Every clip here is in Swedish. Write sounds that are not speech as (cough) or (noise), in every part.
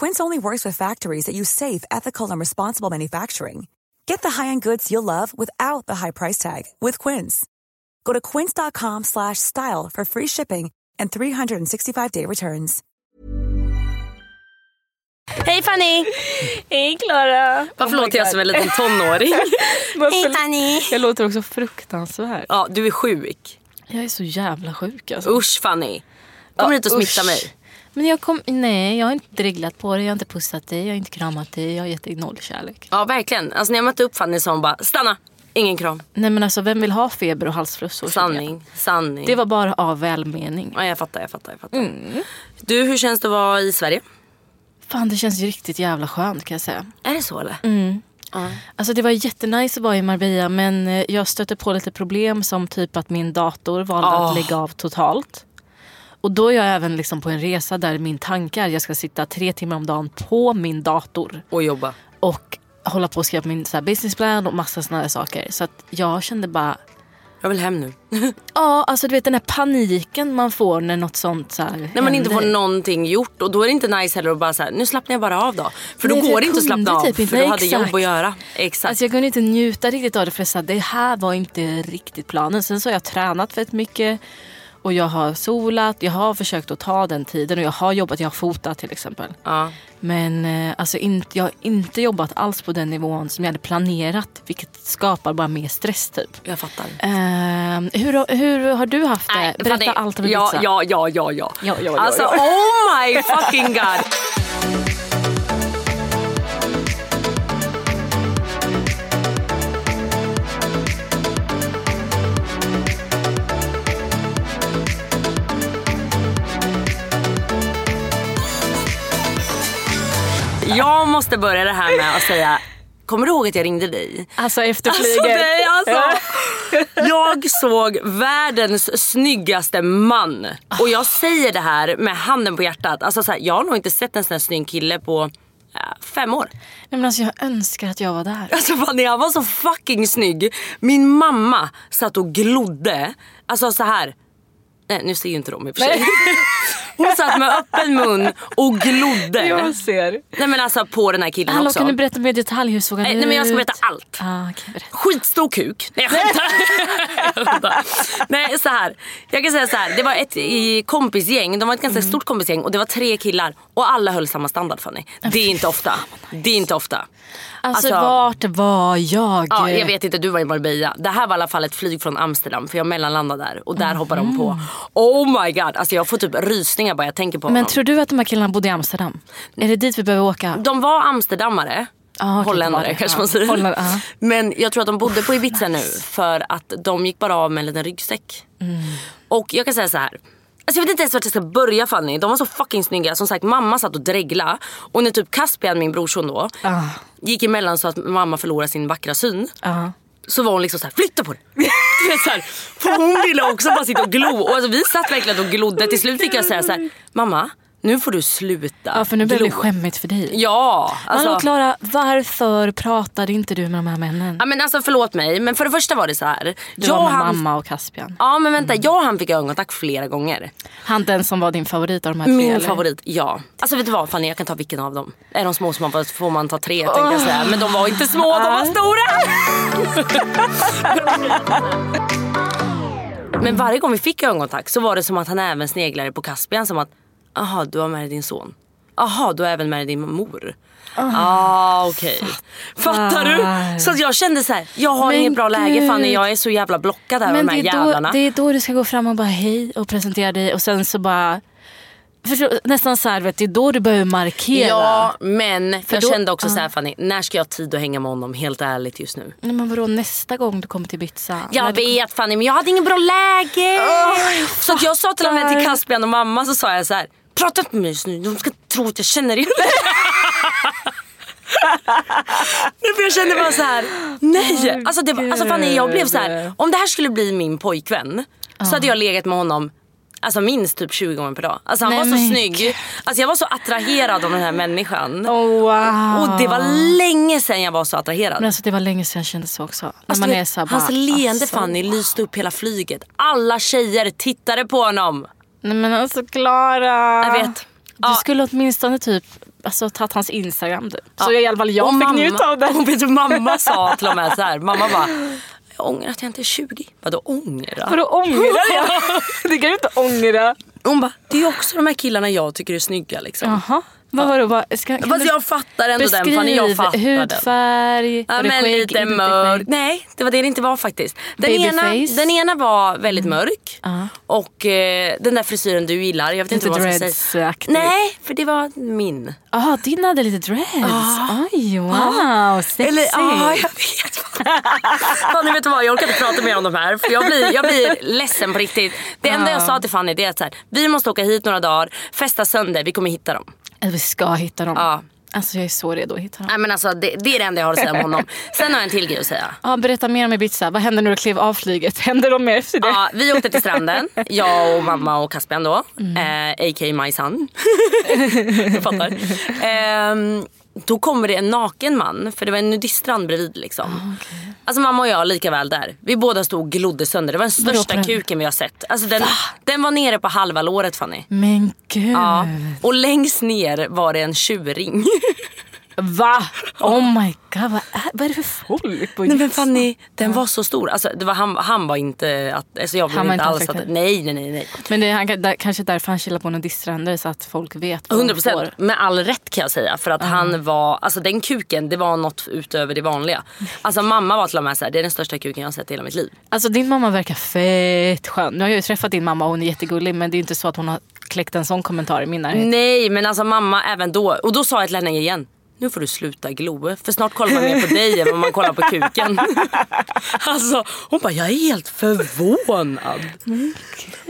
Quince only works with factories that use safe, ethical, and responsible manufacturing. Get the high-end goods you'll love without the high price tag with Quince. Go to quince.com slash style for free shipping and 365-day returns. Hej Fanny! Hej Klara! Varför låter jag som en liten tonåring? (laughs) Hej Fanny! Jag låter också fruktansvärd. ja, du är sjuk. Jag är så jävla sjuk alltså. Usch Fanny. Kom hit och smitta Usch. mig. Men jag kom, nej, jag har inte dreglat på dig, jag har inte pussat dig, jag har inte kramat dig, jag har gett dig noll kärlek. Ja, verkligen. Alltså när jag mötte upp Fanny sa hon bara stanna. Ingen kram. Nej men alltså vem vill ha feber och halsfluss? Sanning. Sanning. Det var bara av välmening. Ja, jag fattar, jag fattar. Jag fattar. Mm. Du, hur känns det att vara i Sverige? Fan det känns ju riktigt jävla skönt kan jag säga. Är det så eller? Mm. Ja. Alltså det var jättenice att vara i Marbella men eh, jag stötte på lite problem som typ att min dator valde Ah. att lägga av totalt. Och då är jag även liksom på en resa där min tanke är att jag ska sitta tre timmar om dagen på min dator Och jobba. och hålla på och skriva min så här, businessplan och massa såna här saker. Så att jag kände bara, Jag vill hem nu. (laughs) ja alltså du vet den här paniken man får när något sånt så här När man inte får någonting gjort och då är det inte nice heller att bara säga nu slappnar jag bara av då. För då Nej, för går det inte att slappna av typ inte. för du hade Exakt. jobb att göra. Exakt. Alltså jag kunde inte njuta riktigt av det för så här, det här var inte riktigt planen. Sen så har jag tränat fett mycket och jag har solat, jag har försökt att ta den tiden och jag har jobbat, jag har fotat till exempel. ja. Men eh, alltså inte, jag har inte jobbat alls på den nivån som jag hade planerat vilket skapar bara mer stress typ. Jag fattar. Ehm, hur, har- hur har du haft det? Nej, Berätta allt om din ja, pizza. ja, ja, ja, ja. Ja, ja, ja, Alltså ja. oh my fucking god. Jag måste börja det här med att säga, kommer du ihåg att jag ringde dig? Alltså efter Alltså, flyget. nej, alltså. (laughs) Jag såg världens snyggaste man. Och jag säger det här med handen på hjärtat. Alltså, så här, jag har nog inte sett en sån här snygg kille på fem år. Nej, men alltså, jag önskar att jag var där. Alltså Fanny han var så fucking snygg. Min mamma satt och glodde. Alltså så här. Nej nu ser ju inte de i och för sig. (laughs) Hon satt med öppen mun och glodde. Jag ser. Nej men alltså på den här killen Hallå också. kan du berätta mer detalj? Hur såg han Nej, ut? nej men jag ska berätta allt. Ah, okay, berätta. Skitstor kuk. Nej jag skämtar. Jag (laughs) skämtar. (laughs) Nej så här. Jag kan säga så här. Det var ett i kompisgäng. De var ett ganska Mm. stort kompisgäng och det var tre killar. Och alla höll samma standard Fanny. Det är inte ofta. Det är inte ofta. Alltså, Alltså- vart var jag? Ja, jag vet inte, du var i Marbella. Det här var i alla fall ett flyg från Amsterdam för jag mellanlandade där och där hoppade de på. Oh my god, alltså jag får typ rysningar bara jag tänker på Men honom. tror du att de här killarna bodde i Amsterdam? Är det dit vi behöver åka? De var amsterdammare. Ah, okej, Holländare kanske man säger. Holland- ja. Men jag tror att de bodde på Ibiza nu för att de gick bara av med en liten ryggsäck. Mm. Och jag kan säga så här. Alltså jag vet inte ens vart jag ska börja Fanny. De var så fucking snygga. Som sagt mamma satt och dregla. Och när typ Caspian, min brorson då, Ah. gick emellan så att mamma förlorade sin vackra syn. Ja. Så var hon liksom såhär, flytta på dig. (laughs) Du vet, så här, för hon ville också bara sitta och glo. Och alltså, vi satt verkligen och glodde. Till slut fick jag säga så här, mamma nu får du sluta. Ja för nu blev det glo." skämmigt för dig. Ja, alltså. Hallå Klara, varför pratade inte du med de här männen? ja, men alltså förlåt mig men för det första var det så här. Du jag var med han, mamma och Caspian. Ja men vänta, jag och han fick ögonkontakt flera gånger. Han den som var din favorit av de här tre Min eller? favorit, ja. Alltså vet du vad Fanny, jag kan ta vilken av dem. Är de små man får, man ta tre tänkte jag säga. Men de var inte små, de var stora! Men varje gång vi fick ögonkontakt så var det som att han även sneglade på Caspian som att Jaha, du har med dig din son. Jaha, du har även med dig din mor. ah, okej. Fattar du? Så jag kände så här, jag har Men inget bra läge. Fanny, jag är så jävla blockad här Men de här det är, då, jävlarna. det är då du ska gå fram och bara hej och presentera dig och sen så bara Förstår, nästan så här, vet, det är då du behöver markera. Ja, men jag då- kände också så här Fanny, när ska jag ha tid att hänga med honom helt ärligt just nu? Nej, men vadå nästa gång du kommer till Ibiza? Jag du- vet Fanny men jag hade ingen bra läge. så att jag sa till och med till Caspian och mamma så sa jag så här. Prata inte med mig just nu, de ska tro att jag känner er. (laughs) Nej, för jag kände bara så här. nej. Alltså, det var, alltså Fanny jag blev så här. om det här skulle bli min pojkvän så hade jag legat med honom Alltså minst typ 20 gånger per dag. Alltså han Nej, var så men snygg. Alltså jag var så attraherad av den här människan. Oh, wow. Och det var länge sedan jag var så attraherad. Men alltså, det var länge sedan jag kände så också. När Alltså, man du är vet, så här, hans bara, leende alltså, Fanny lyste upp hela flyget. Alla tjejer tittade på honom. Nej men alltså Klara. Jag vet. Du Ja. skulle åtminstone typ alltså, tagit hans instagram typ. Så i alla fall jag Och fick mamma, njuta av det. Och vet du, mamma sa (laughs) till och med så här. Mamma bara, jag ångrar att jag inte är 20. Vadå ångra? Vadå ångrar (laughs) jag? Det kan du inte ångra. Hon bara, det är också de här killarna jag tycker är snygga liksom. Jaha. Vad var det? Vad, ska, kan Fast du jag fattar ändå den Fanny, jag fattar den. hudfärg, Ja, men skägg, lite mörk. Nej, det var det det inte var faktiskt. Den, ena, Babyface. den ena var väldigt mörk. Ja. Och eh, den där frisyren du gillar. Jag vet inte, Inte vad jag ska säga. Nej, för det var min. Jaha, din hade lite dreads. Oj, wow. Sexy. Eller ja, jag vet. (laughs) Fanny vet du vad, jag orkar inte prata mer om de här. För jag blir, jag blir ledsen på riktigt. Det enda jag sa till Fanny det är att så här, vi måste åka hit några dagar, festa sönder, vi kommer hitta dem. Eller vi ska hitta dem. Ja. Alltså jag är så redo att hitta dem. Nej, men alltså, det, det är det enda jag har att säga om honom. Sen har jag en till grej att säga. Ja, berätta mer om Ibiza. Vad hände när du klev av flyget? (laughs) Hände de mer efter det? Ja, vi åkte till stranden, jag och mamma och Caspian då. Eh, A.k.a. my son. (laughs) du fattar. (laughs) Ehm, då kommer det en naken man, för det var en nudiststrand bredvid. Liksom. Alltså mamma och jag lika väl där. Vi båda stod och glodde sönder. Det var den största den? kuken vi har sett. Alltså, den, den var nere på halva låret Fanny. Men gud. Ja. Och längst ner var det en tjurring. (laughs) Va? Oh my god. Vad är, vad är det för folk på Nej men? Fanny, den var så stor. Alltså, det var, han, han var inte, att, alltså jag blev Han var inte inte alls att, nej nej nej. nej. Men det är han, där, kanske därför han chillar på nudiststränder så att folk vet vad 100 de får. procent. Med all rätt kan jag säga. För att han var, alltså den kuken det var något utöver det vanliga. Alltså mamma var till och med såhär, det är den största kuken jag har sett i hela mitt liv. Alltså din mamma verkar fett skön. Nu har jag ju träffat din mamma och hon är jättegullig men det är inte så att hon har kläckt en sån kommentar i min närhet. Nej men alltså mamma även då, och då sa jag till henne igen. Nu får du sluta glo för snart kollar man mer på dig än vad man kollar på kuken. (laughs) alltså hon bara, jag är helt förvånad.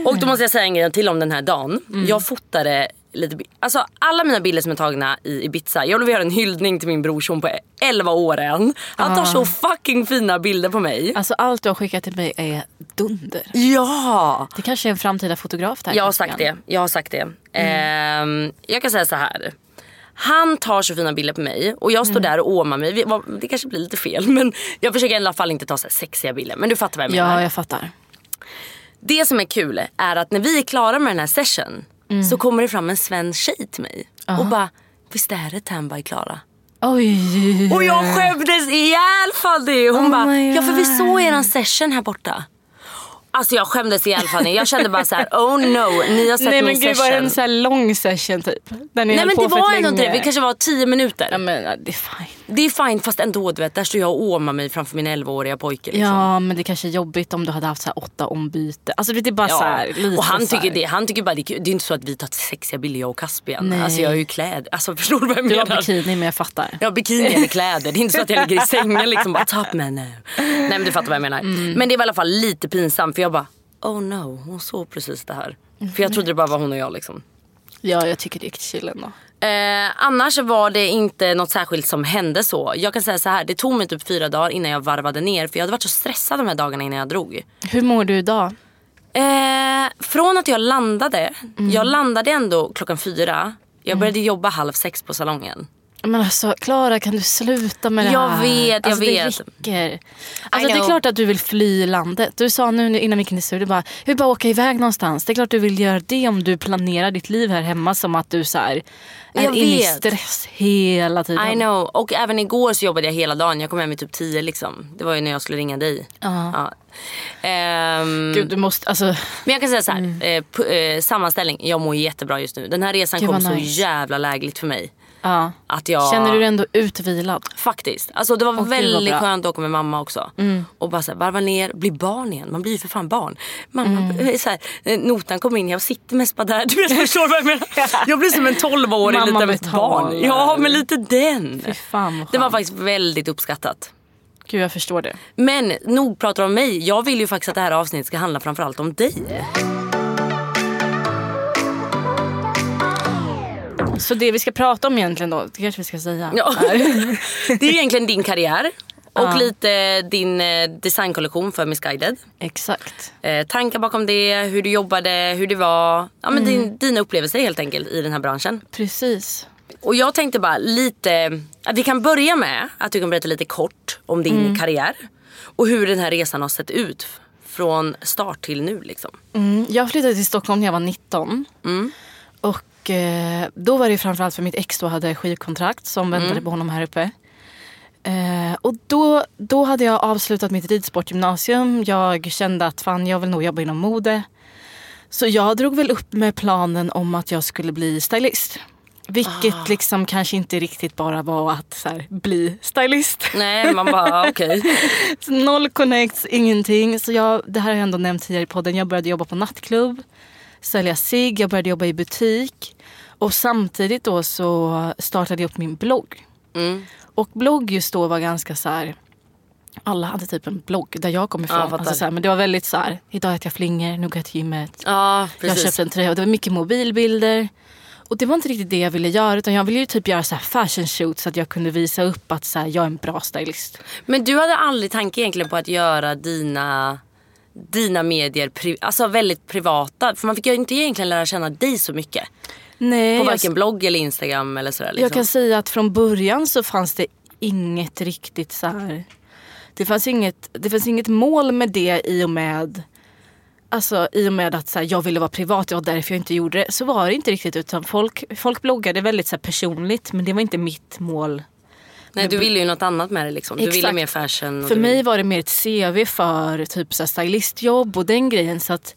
Och då måste jag säga en grej till om den här dagen. Jag fotade lite, alltså alla mina bilder som är tagna i Ibiza. Jag vill göra en hyllning till min brorson på 11 år än. Han tar så fucking fina bilder på mig. Alltså allt du har skickat till mig är dunder. Ja! Det kanske är en framtida fotograf där. Jag har sagt det. Jag har sagt det. Ehm, jag kan säga så här. Han tar så fina bilder på mig och jag står där och åmar mig. Det kanske blir lite fel (laughs) men jag försöker i alla fall inte ta så sexiga bilder. Men du fattar vad jag menar. Ja, jag fattar. Det som är kul är att när vi är klara med den här session Mm. så kommer det fram en svensk tjej till mig och bara Visst är det Tanby Klara? Oj. Och jag skämdes ihjäl Fanny. Hon Oh bara, ja för vi såg eran session här borta. Alltså jag skämdes ihjäl Fanny. Jag kände bara så här: oh no, ni har sett Nej min men gud var session. det en så här lång session typ? Där ni Nej men det var ändå inte det, vi kanske var 10 minuter. Ja men det är fine. Det är fint fast ändå du vet, där står jag och åmar mig framför min 11-åriga pojke. Liksom. Ja men det kanske är jobbigt om du hade haft så åtta ombyte. Alltså det är bara så här, lite och han tycker, det, han tycker bara det är. Det är inte så att vi tar sexiga bilder jag och Caspian. Nej. Alltså jag har ju kläder. Alltså (laughs) förstår du vad jag Du har menar? bikini men jag fattar. Ja bikini eller kläder. Det är inte så att jag ligger i sängen liksom bara top man now. Nej men du fattar vad jag menar. Mm. Men det var i alla fall lite pinsamt för jag bara oh no hon såg precis det här. För jag trodde det bara var hon och jag liksom. Ja jag tycker det är chill ändå. Eh, annars var det inte något särskilt som hände så. Jag kan säga så här, det tog mig typ fyra dagar innan jag varvade ner. För jag hade varit så stressad de här dagarna innan jag drog. Hur mår du idag? Eh, från att jag landade, Mm. jag landade ändå klockan fyra. Jag började jobba halv sex på salongen. Men alltså Klara kan du sluta med det Jag här? vet, jag alltså, vet. Det räcker. Alltså, det är klart att du vill fly landet. Du sa nu innan vi gick in i studion bara, jag vill bara åka iväg någonstans. Det är klart du vill göra det om du planerar ditt liv här hemma som att du så här, är Jag inne i vet. stress hela tiden. I know. Och även igår så jobbade jag hela dagen. Jag kom hem vid typ tio liksom. Det var ju när jag skulle ringa dig. Ja. Ehm, Gud, du måste, alltså, men jag kan säga så här. Eh, pu- eh, sammanställning. Jag mår jättebra just nu. Den här resan Gud, kom vad så nice. jävla lägligt för mig. Ja. Att jag... Känner du dig ändå utvilad? Faktiskt. Alltså det var Åh, vad väldigt bra. skönt att åka med mamma också. Och bara så här, varva ner, bli barn igen. Man blir ju för fan barn. Mamma, Mm. (laughs) så här, eh, notan kom in, jag sitter mest bara där. (laughs) Du vet, förstår vad jag menar? (laughs) Jag blir som en 12-årig Mamma liten betalar. barn. Ja, men lite den. Fy fan vad Det var faktiskt väldigt uppskattat. Gud jag förstår det. Men nog pratar om mig. Jag vill ju faktiskt att det här avsnittet ska handla framförallt om dig. Så det vi ska prata om egentligen då, det kanske vi ska säga. Ja. (laughs) Det är egentligen din karriär. Och Ja. lite din eh, designkollektion för Missguided. Exakt. Eh, tankar bakom det, hur du jobbade, hur det var. Ja, men Mm. din, dina upplevelser helt enkelt i den här branschen. Precis. Och jag tänkte bara lite, att vi kan börja med att du kan berätta lite kort om din Mm. karriär. Och hur den här resan har sett ut från start till nu liksom. Mm, jag flyttade till Stockholm när jag var 19. Och eh, då var det framförallt för mitt ex då hade skivkontrakt som väntade på honom här uppe. Eh, och då, då hade jag avslutat mitt ridsportgymnasium. Jag kände att fan jag vill nog jobba inom mode. Så jag drog väl upp med planen om att jag skulle bli stylist. Vilket liksom kanske inte riktigt bara var att så här, bli stylist. Nej, man bara (laughs) okej. Så noll connects, ingenting. Så jag, det här har jag ändå nämnt tidigare i podden. Jag började jobba på nattklubb, sälja cigg, jag började jobba i butik. Och samtidigt då så startade jag upp min blogg. Mm. Och blogg just då var ganska så här. Alla hade typ en blogg där jag kom Ja, ifrån. jag fattar. alltså så här, men det var väldigt så här. Idag äter jag flingor, nu går jag till gymmet. Ja, Jag köpte en tröja och det var mycket mobilbilder. Och det var inte riktigt det jag ville göra utan jag ville ju typ göra så här fashion shoots så att jag kunde visa upp att så här, jag är en bra stylist. Men du hade aldrig tanke egentligen på att göra dina, dina medier alltså väldigt privata? För man fick ju inte egentligen lära känna dig så mycket. Nej, På jag- varken blogg eller Instagram eller sådär. Liksom. Jag kan säga att från början så fanns det inget riktigt så här. Det fanns inget, det fanns inget mål med det i och med Alltså i och med att så här, jag ville vara privat, det var därför jag inte gjorde det. Så var det inte riktigt utan folk, folk bloggade väldigt så här, personligt men det var inte mitt mål. Nej, du ville ju något annat med det liksom. Du ville mer fashion. För mig var det mer ett CV för typ så stylistjobb och den grejen. Så att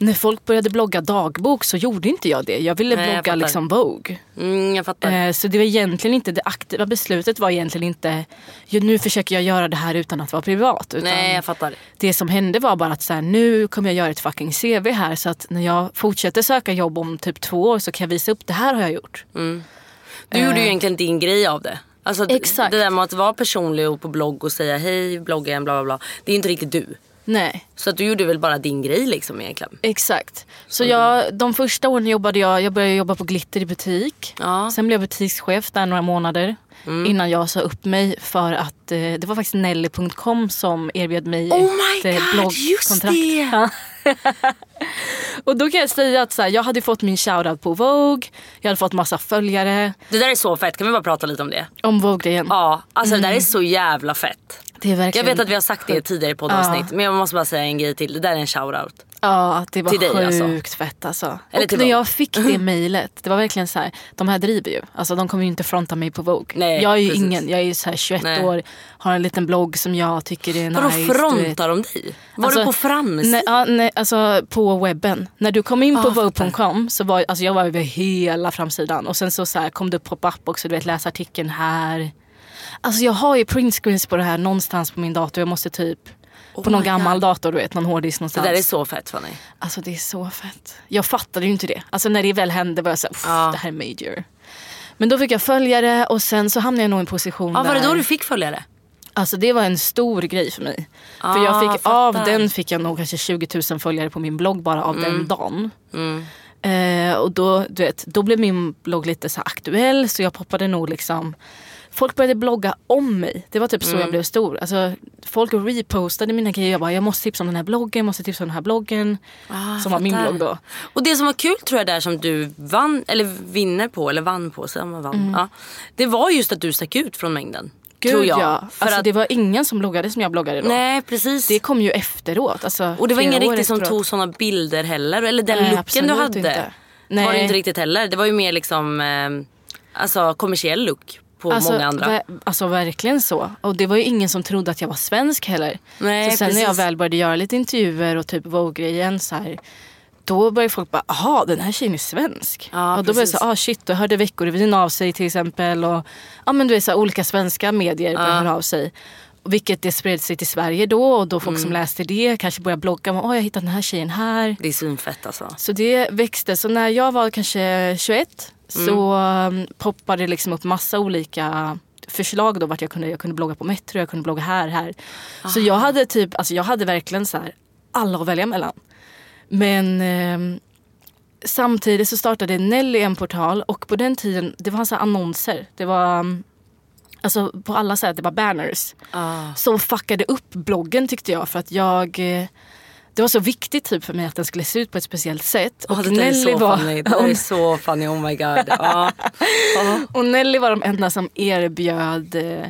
när folk började blogga dagbok så gjorde inte jag det. Jag ville Nej, jag blogga fattar. liksom Vogue. Mm, jag fattar. Eh, Så det var egentligen inte det aktiva beslutet var egentligen inte "Jo, nu försöker jag göra det här utan att vara privat. Utan Nej, jag fattar. Det som hände var bara att så här, nu kommer jag göra ett fucking CV här så att när jag fortsätter söka jobb om typ två år så kan jag visa upp det här har jag gjort. Du gjorde ju egentligen din grej av det. Alltså. Exakt. Det där med att vara personlig och på blogg och säga hej, blogga igen, bla bla bla. Det är inte riktigt du. Nej. Så att du gjorde väl bara din grej liksom egentligen. Exakt. Så jag, de första åren jobbade jag, jag började jobba på Glitter i butik. Ja. Mm. Sen blev jag butikschef där några månader. Innan jag sa upp mig för att eh, det var faktiskt Nelly.com som erbjöd mig Oh ett my eh, God, bloggkontrakt. just det! (laughs) Och då kan jag säga att så här, jag hade fått min shoutout på Vogue. Jag hade fått massa följare Det där är så fett, kan vi bara prata lite om det? om Vogue-grejen. Ja, alltså det där är så jävla fett. Är Jag verkligen, vet att vi har sagt det i tidigare poddavsnitt men jag måste bara säga en grej till. Det där är en shoutout. Ja, det var till dig, sjukt alltså. fett alltså. Eller och när Vogue. jag fick det (laughs) mejlet, det var verkligen så här, de här driver ju. Alltså de kommer ju inte fronta mig på Vogue. Nej, jag är ju precis. ingen, jag är ju så här 21 Nej. år, har en liten blogg som jag tycker är Vadå nice. vet. frontar de dig? Var Alltså, du på framsidan? Nej, ja, nej, alltså på webben. När du kom in på Ah, Vogue.com så var alltså jag var över hela framsidan. Och sen så, så här, kom det pop-up också, du vet läsa artikeln här. Alltså jag har ju printscreens på det här någonstans på min dator. Jag måste typ på någon Oh gammal God. dator, du vet, någon hårddisk Det någonstans. där är så fett Fanny. Alltså det är så fett. Jag fattade ju inte det. Alltså när det väl hände var jag såhär, Ja. det här är major. Men då fick jag följare och sen så hamnade jag nog i en position Ja, var det där... då du fick följare? Alltså det var en stor grej för mig. Ah, för jag fick, av den fick jag nog kanske 20 000 följare på min blogg bara av Mm. den dagen. Eh, och då, du vet, då blev min blogg lite så aktuell så jag poppade nog liksom folk började blogga om mig. Det var typ så Mm. jag blev stor. Alltså, folk repostade mina grejer. Jag bara, jag måste tipsa om den här bloggen, jag måste tipsa om den här bloggen. Ah, som var min blogg då. Och det som var kul tror jag där som du vann, eller vinner på, eller vann på, så man vann. Ja, det var just att du stack ut från mängden. Mm. Gud tror jag. ja. För Alltså, att, Det var ingen som bloggade som jag bloggade då. nej precis. Det kom ju efteråt. Alltså, och det var ingen riktigt som tog såna bilder heller. Eller den Nej, looken du hade. inte. Var det Nej. inte riktigt heller. Det var ju mer liksom eh, alltså kommersiell look på Alltså, många andra. ver- alltså verkligen så. Och det var ju ingen som trodde att jag var svensk heller. Nej, så sen när jag precis. väl började göra lite intervjuer och typ Vogue-grejen så här. Då började folk bara, aha den här tjejen är svensk. Ja, och då blev jag precis. så, ah shit, då hörde Veckorevyn av sig till exempel. Och ja men du vet så här, olika svenska medier började höra av sig. Vilket det spred sig till Sverige då och då folk Mm. som läste det kanske började blogga. Åh jag hittade den här tjejen här. Det är svinfett alltså. Så det växte. Så när jag var kanske 21 så um, poppade det liksom upp massa olika förslag då vart jag kunde, jag kunde blogga på Metro, jag kunde blogga här, här. Så jag hade typ, alltså jag hade verkligen så här alla att välja mellan. Men ehm, samtidigt så startade Nelly en portal och på den tiden, det var så här annonser. Det var um, Alltså på alla sätt, det var banners. Ah. Som fuckade upp bloggen tyckte jag för att jag eh, det var så viktigt typ för mig att den skulle se ut på ett speciellt sätt. Och det där är så var, funny. Det är så (laughs) funny, oh my god. Ja. och Nelly var de enda som erbjöd eh,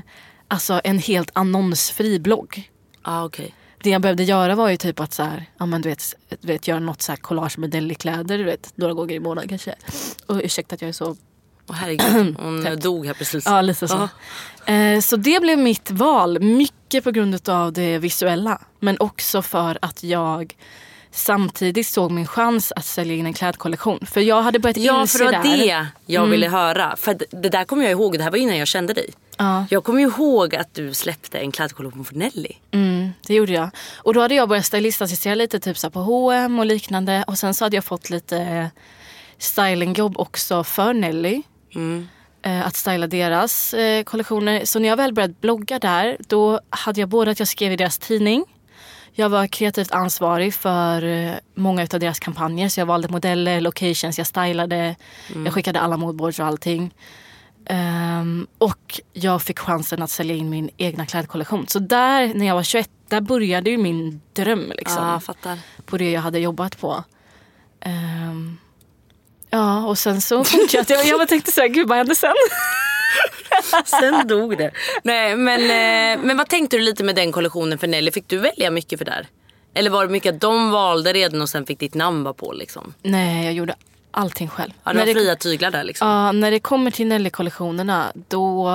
alltså en helt annonsfri blogg. Ah, okej. Det jag behövde göra var ju typ att så här, ja, men du vet, du vet, göra något så här collage med Nelly-kläder du vet, några gånger i månaden kanske. Och ursäkta att jag är så Åh herregud, hon (clears throat) dog här precis. Ja, lite så. Eh, så det blev mitt val. Mycket på grund av det visuella. Men också för att jag samtidigt såg min chans att sälja in en klädkollektion. För jag hade börjat Ja inse för det var där. det jag ville höra. För det- där kommer jag ihåg, det här var innan jag kände dig. Ja. Jag kommer ihåg att du släppte en klädkollektion för Nelly. Mm, det gjorde jag. Och då hade jag börjat stylistassistera lite typ så på H&M och liknande. Och sen så hade jag fått lite stylingjobb också för Nelly. Eh, att styla deras eh, kollektioner. Så när jag väl började blogga där då hade jag både att jag skrev i deras tidning. Jag var kreativt ansvarig för eh, många av deras kampanjer. Så jag valde modeller, locations, jag stylade. Jag skickade alla moodboards och allting. Ehm, och jag fick chansen att sälja in min egna klädkollektion. Så där, när jag var 21, där började ju min dröm. Liksom, fattar. På det jag hade jobbat på. Ehm, ja, och sen så fortsatte jag. Jag tänkte så här, gud vad hände sen? (laughs) Sen dog det. Nej men, eh, men vad tänkte du lite med den kollektionen för Nelly? Fick du välja mycket för där? Eller var det mycket att de valde redan och sen fick ditt namn vara på liksom? Nej, jag gjorde allting själv. Ja, När var det- fria tyglar där liksom? Ja, när det kommer till Nelly-kollektionerna då,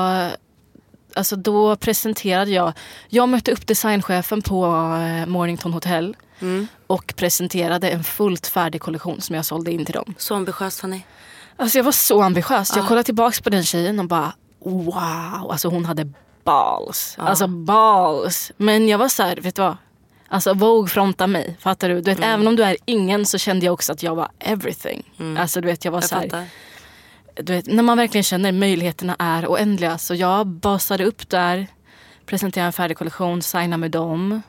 alltså då presenterade jag... Jag mötte upp designchefen på eh, Mornington Hotel och presenterade en fullt färdig kollektion som jag sålde in till dem. Så ambitiöst Fanny. Alltså jag var så ambitiös. Jag kollade tillbaks på den tjejen och bara wow. Alltså hon hade balls. Alltså balls. Men jag var så här, vet du vad? Alltså Vogue frontar mig. Fattar du? du vet, Även om du är ingen så kände jag också att jag var everything. Alltså du vet jag var Jag så här, du vet, när man verkligen känner möjligheterna är oändliga. Så jag basade upp där, presenterade en färdig kollektion, signade med dem.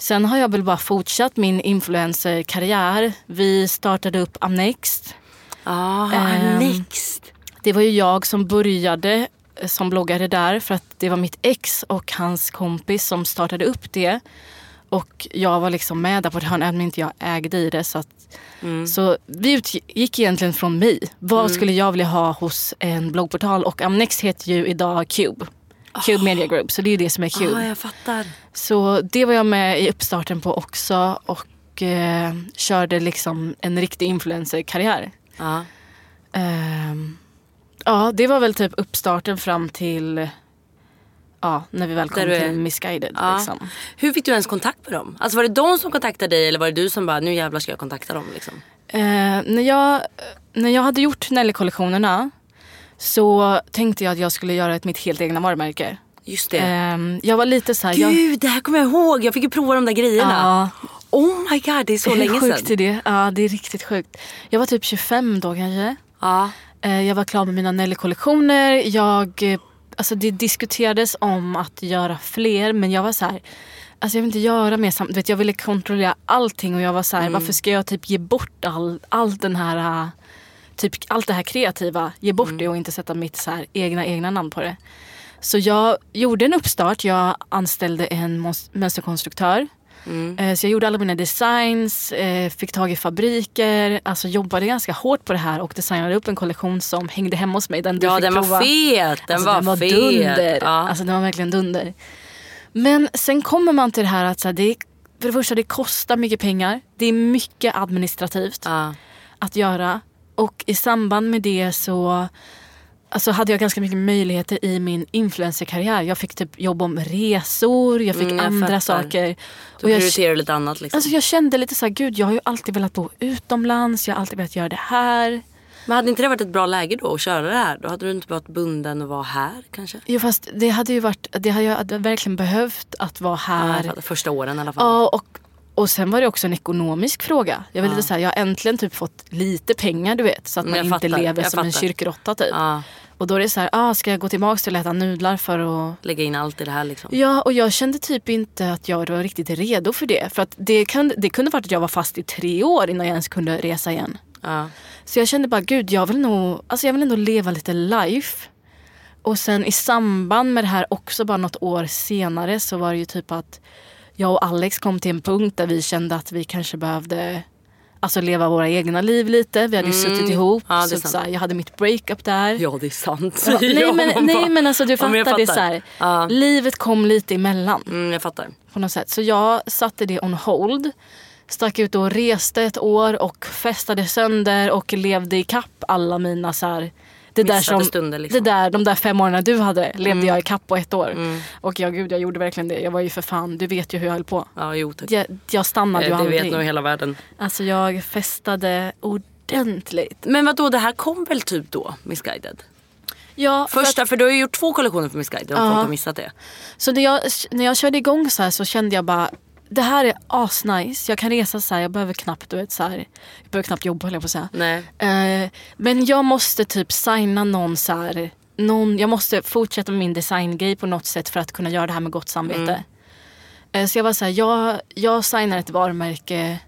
Sen har jag väl bara fortsatt min influencerkarriär. Vi startade upp Amnext. Ah, next. Det var ju jag som började eh, som bloggare där för att det var mitt ex och hans kompis som startade upp det. Och jag var liksom med där på ett hörn även om inte jag ägde i det. Så, att, så vi utgick egentligen från mig. Vad skulle jag vilja ha hos en bloggportal? Och Amnex heter ju idag Cube. Cube Media Group, så det är ju det som är Cube. Ah, jag fattar. Så det var jag med i uppstarten på också och eh, körde liksom en riktig influencerkarriär. Ja. Ehm, ja, det var väl typ uppstarten fram till ja, när vi väl kom är- till Misguided. Ja. Liksom. Hur fick du ens kontakt med dem? Alltså var det de som kontaktade dig eller var det du som bara nu jävlar ska jag kontakta dem liksom? Eh, när, jag, när jag hade gjort Nelly-kollektionerna så tänkte jag att jag skulle göra ett mitt helt egna varumärke. Just det. Ehm, jag var lite så här... jag, Gud det här kommer jag ihåg. Jag fick ju prova de där grejerna. Ja. Oh my god det är så Hur länge sjukt sedan. är det? Ja, det är riktigt sjukt. Jag var typ 25 då kanske. Ja. Eh, Jag var klar med mina Nelly-kollektioner. Jag, eh, alltså det diskuterades om att göra fler men jag var så här. Alltså jag vill inte göra mer samt, vet, Jag ville kontrollera allting och jag var så här, Mm. varför ska jag typ ge bort all, all den här uh, typ allt det här kreativa, ge bort det och inte sätta mitt så här, egna, egna namn på det. Så jag gjorde en uppstart. Jag anställde en mönsterkonstruktör. Eh, Så jag gjorde alla mina designs, eh, fick tag i fabriker, alltså jobbade ganska hårt på det här och designade upp en kollektion som hängde hemma hos mig. Den Ja fick den var prova. fet. Den Alltså, var, den var fet. dunder. Ja. Alltså den var verkligen dunder. Men sen kommer man till det här att så här, det, för det första det kostar mycket pengar. Det är mycket administrativt Ja. att göra. Och i samband med det så alltså hade jag ganska mycket möjligheter i min influencerkarriär. Jag fick typ jobb om resor, jag fick Mm, jag andra fattar. saker. Då Och jag, prioriterar du lite annat liksom. alltså jag kände lite så här, gud jag har ju alltid velat bo utomlands, jag har alltid velat göra det här. Men hade inte det varit ett bra läge då att köra det här? Då hade du inte varit bunden att vara här kanske? Jo fast det hade ju varit, det hade jag verkligen behövt att vara Ja, här. fattar. Första åren i alla fall. Ja, och, och sen var det också en ekonomisk fråga. Jag vill lite säga, jag har äntligen typ fått lite pengar du vet. Så att man inte fattar, lever som en fattar. kyrkråtta typ. Ja. Och då är det så här, ah, ska jag gå tillbaka till att äta nudlar för att... Lägga in allt i det här liksom. Ja, och jag kände typ inte att jag var riktigt redo för det. För att det, kan, det kunde varit att jag var fast i tre år innan jag ens kunde resa igen. Ja. Så jag kände bara, gud jag vill nog, alltså jag vill ändå leva lite life. Och sen i samband med det här också bara något år senare så var det ju typ att jag och Alex kom till en punkt där vi kände att vi kanske behövde Alltså leva våra egna liv lite. Vi hade ju suttit ihop. Mm. Ja, så så här, jag hade mitt breakup där. ja det är sant. Ja, (laughs) nej, men, nej men alltså du Ja, fattar, jag det så här, Ja. Livet kom lite emellan Mm, jag fattar. på något sätt. Så jag satte det on hold. Stack ut och reste ett år och festade sönder och levde i kapp alla mina så här, det där som, stunder, liksom. det där, De där fem åren du hade levde jag i kapp på ett år. Och jag, gud, jag gjorde verkligen det. Jag var ju för fan, du vet ju hur jag höll på. Ja, jo tack. Jag, jag stannade ju Eh, det aldrig. vet nog hela världen. Alltså jag festade ordentligt. Men vad då det här kom väl typ då, Missguided? Ja, för Första, för du har ju gjort två kollektioner för Missguided om folk har missat det. Så när jag, när jag körde igång så här så kände jag bara det här är asnice. Jag kan resa så här, jag behöver knappt, du vet, så här, jag behöver knappt jobba höll jag på att säga. Eh, men jag måste typ signa någon så här, någon, jag måste fortsätta med min designgrej på något sätt för att kunna göra det här med gott samvete. Eh, så jag var så här, jag, jag signar ett varumärke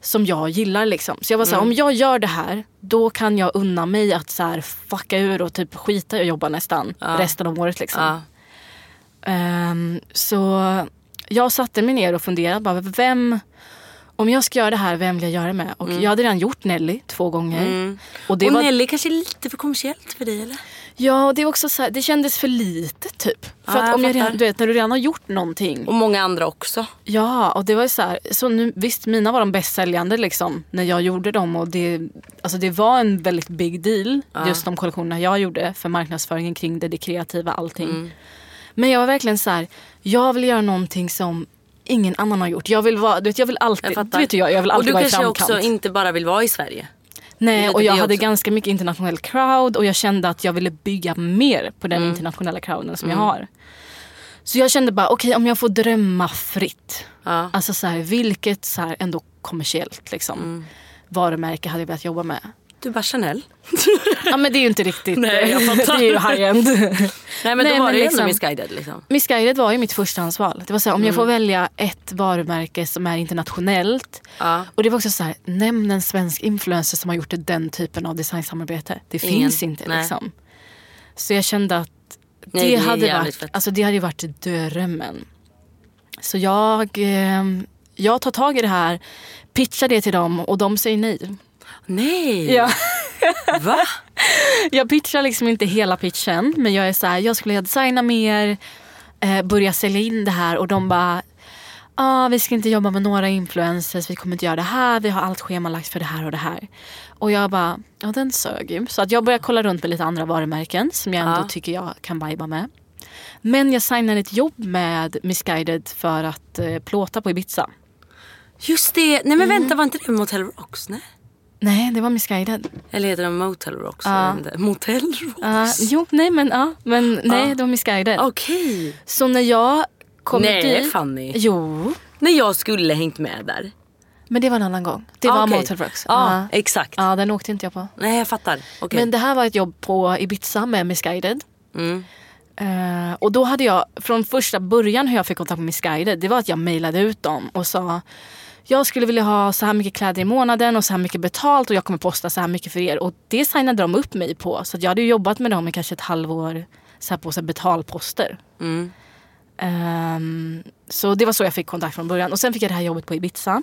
som jag gillar liksom. Så jag var så här, om jag gör det här då kan jag unna mig att så här fucka ur och typ skita i att jobba nästan resten av året liksom. Ja. Ehm, så jag satte mig ner och funderade. Bara, vem, om jag ska göra det här, vem vill jag göra det med? Och jag hade redan gjort Nelly två gånger. Och det och var, Nelly kanske är lite för kommersiellt för dig eller? Ja, det, är också så här, det kändes för lite typ. För Ja, att jag om jag fattar. redan, du vet, när du redan har gjort någonting. Och många andra också. Ja, och det var ju så här. Så nu, visst, mina var de bäst säljande liksom, när jag gjorde dem. Och det, alltså det var en väldigt big deal, just de kollektionerna jag gjorde. För marknadsföringen kring det, det kreativa, allting. Mm. Men jag var verkligen så här, jag vill göra någonting som ingen annan har gjort. Jag vill vara, du vet, jag vill alltid, Jag du vet jag, jag vill och alltid du vara i kanske framkant. också inte bara vill vara i Sverige. Nej, och jag hade också. ganska mycket internationell crowd och jag kände att jag ville bygga mer på Mm. den internationella crowden som jag har. Så jag kände bara, okej om jag får drömma fritt. Ja. Alltså så här, vilket så här, ändå kommersiellt liksom, Mm. varumärke hade jag velat jobba med. Du bara Chanel. Ja men det är ju inte riktigt, (laughs) Nej, jag det är ju high-end. (laughs) Nej men Nej, då var men det ju liksom- Missguided liksom. Missguided var ju mitt förstahandsval. Det var så här, om jag får Mm. välja ett varumärke som är internationellt. Ja. Och det var också så här, nämn en svensk influencer som har gjort den typen av designsamarbete. Det Ingen. finns inte Nej. liksom. Så jag kände att det, Nej, det hade, varit, fett. alltså det hade varit drömmen. Så jag, eh, jag tar tag i det här, pitchar det till dem och de säger nej. Nej! Ja. (laughs) Va? Jag pitchar liksom inte hela pitchen men jag är så här, jag skulle vilja designa mer, eh, börja sälja in det här och de bara ah, vi ska inte jobba med några influencers, vi kommer inte göra det här, vi har allt schemalagt för det här och det här. Och jag bara, ja den sög ju. Så att jag började kolla runt med lite andra varumärken som jag ändå Ja. tycker jag kan viba med. Men jag signade ett jobb med Missguided för att eh, plåta på Ibiza. Just det. Nej men Mm. vänta var inte det Motel Rocks? Nej? Nej, det var Missguided. Eller heter det Motel Rocks? Ja. Motel Rocks? Uh, jo, nej men, ja, men nej, det var Missguided. Okej. Så när jag kom Nej dit... Fanny. Jo, När jag skulle hängt med där. men det var en annan gång. Det var okej. Motel Rocks. Ja, Ja. exakt. Ja, den åkte inte jag på. Nej jag fattar. Okej. Men det här var ett jobb på Ibiza med Missguided. Mm. Eh, och då hade jag, från första början hur jag fick kontakt med Missguided, det var att jag mejlade ut dem och sa jag skulle vilja ha så här mycket kläder i månaden och så här mycket betalt och jag kommer posta så här mycket för er. Och det signade de upp mig på. Så jag hade jobbat med dem i kanske ett halvår så här på så här betalposter. Mm. Ehm, så det var så jag fick kontakt från början. Och sen fick jag det här jobbet på Ibiza.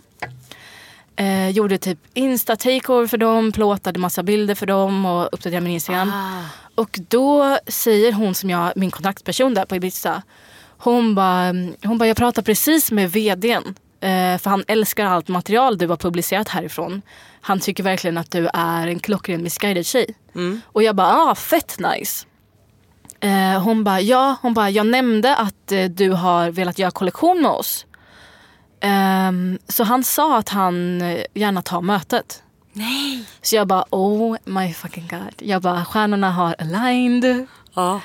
Eh, gjorde typ Insta-takeover för dem, plåtade massa bilder för dem och uppdaterade min Instagram. Ah. Och då säger hon som jag, min kontaktperson där på Ibiza. Hon bara, hon bara jag pratar precis med vdn. Eh, för han älskar allt material du har publicerat härifrån. Han tycker verkligen att du är en klockren misguided tjej. Och jag bara, ah fett nice. Eh, hon bara, ja, hon bara, jag nämnde att eh, du har velat göra kollektion med oss. Ehm, så han sa att han gärna tar mötet. Nej. Så jag bara, oh my fucking god. Jag bara, stjärnorna har aligned. Ja.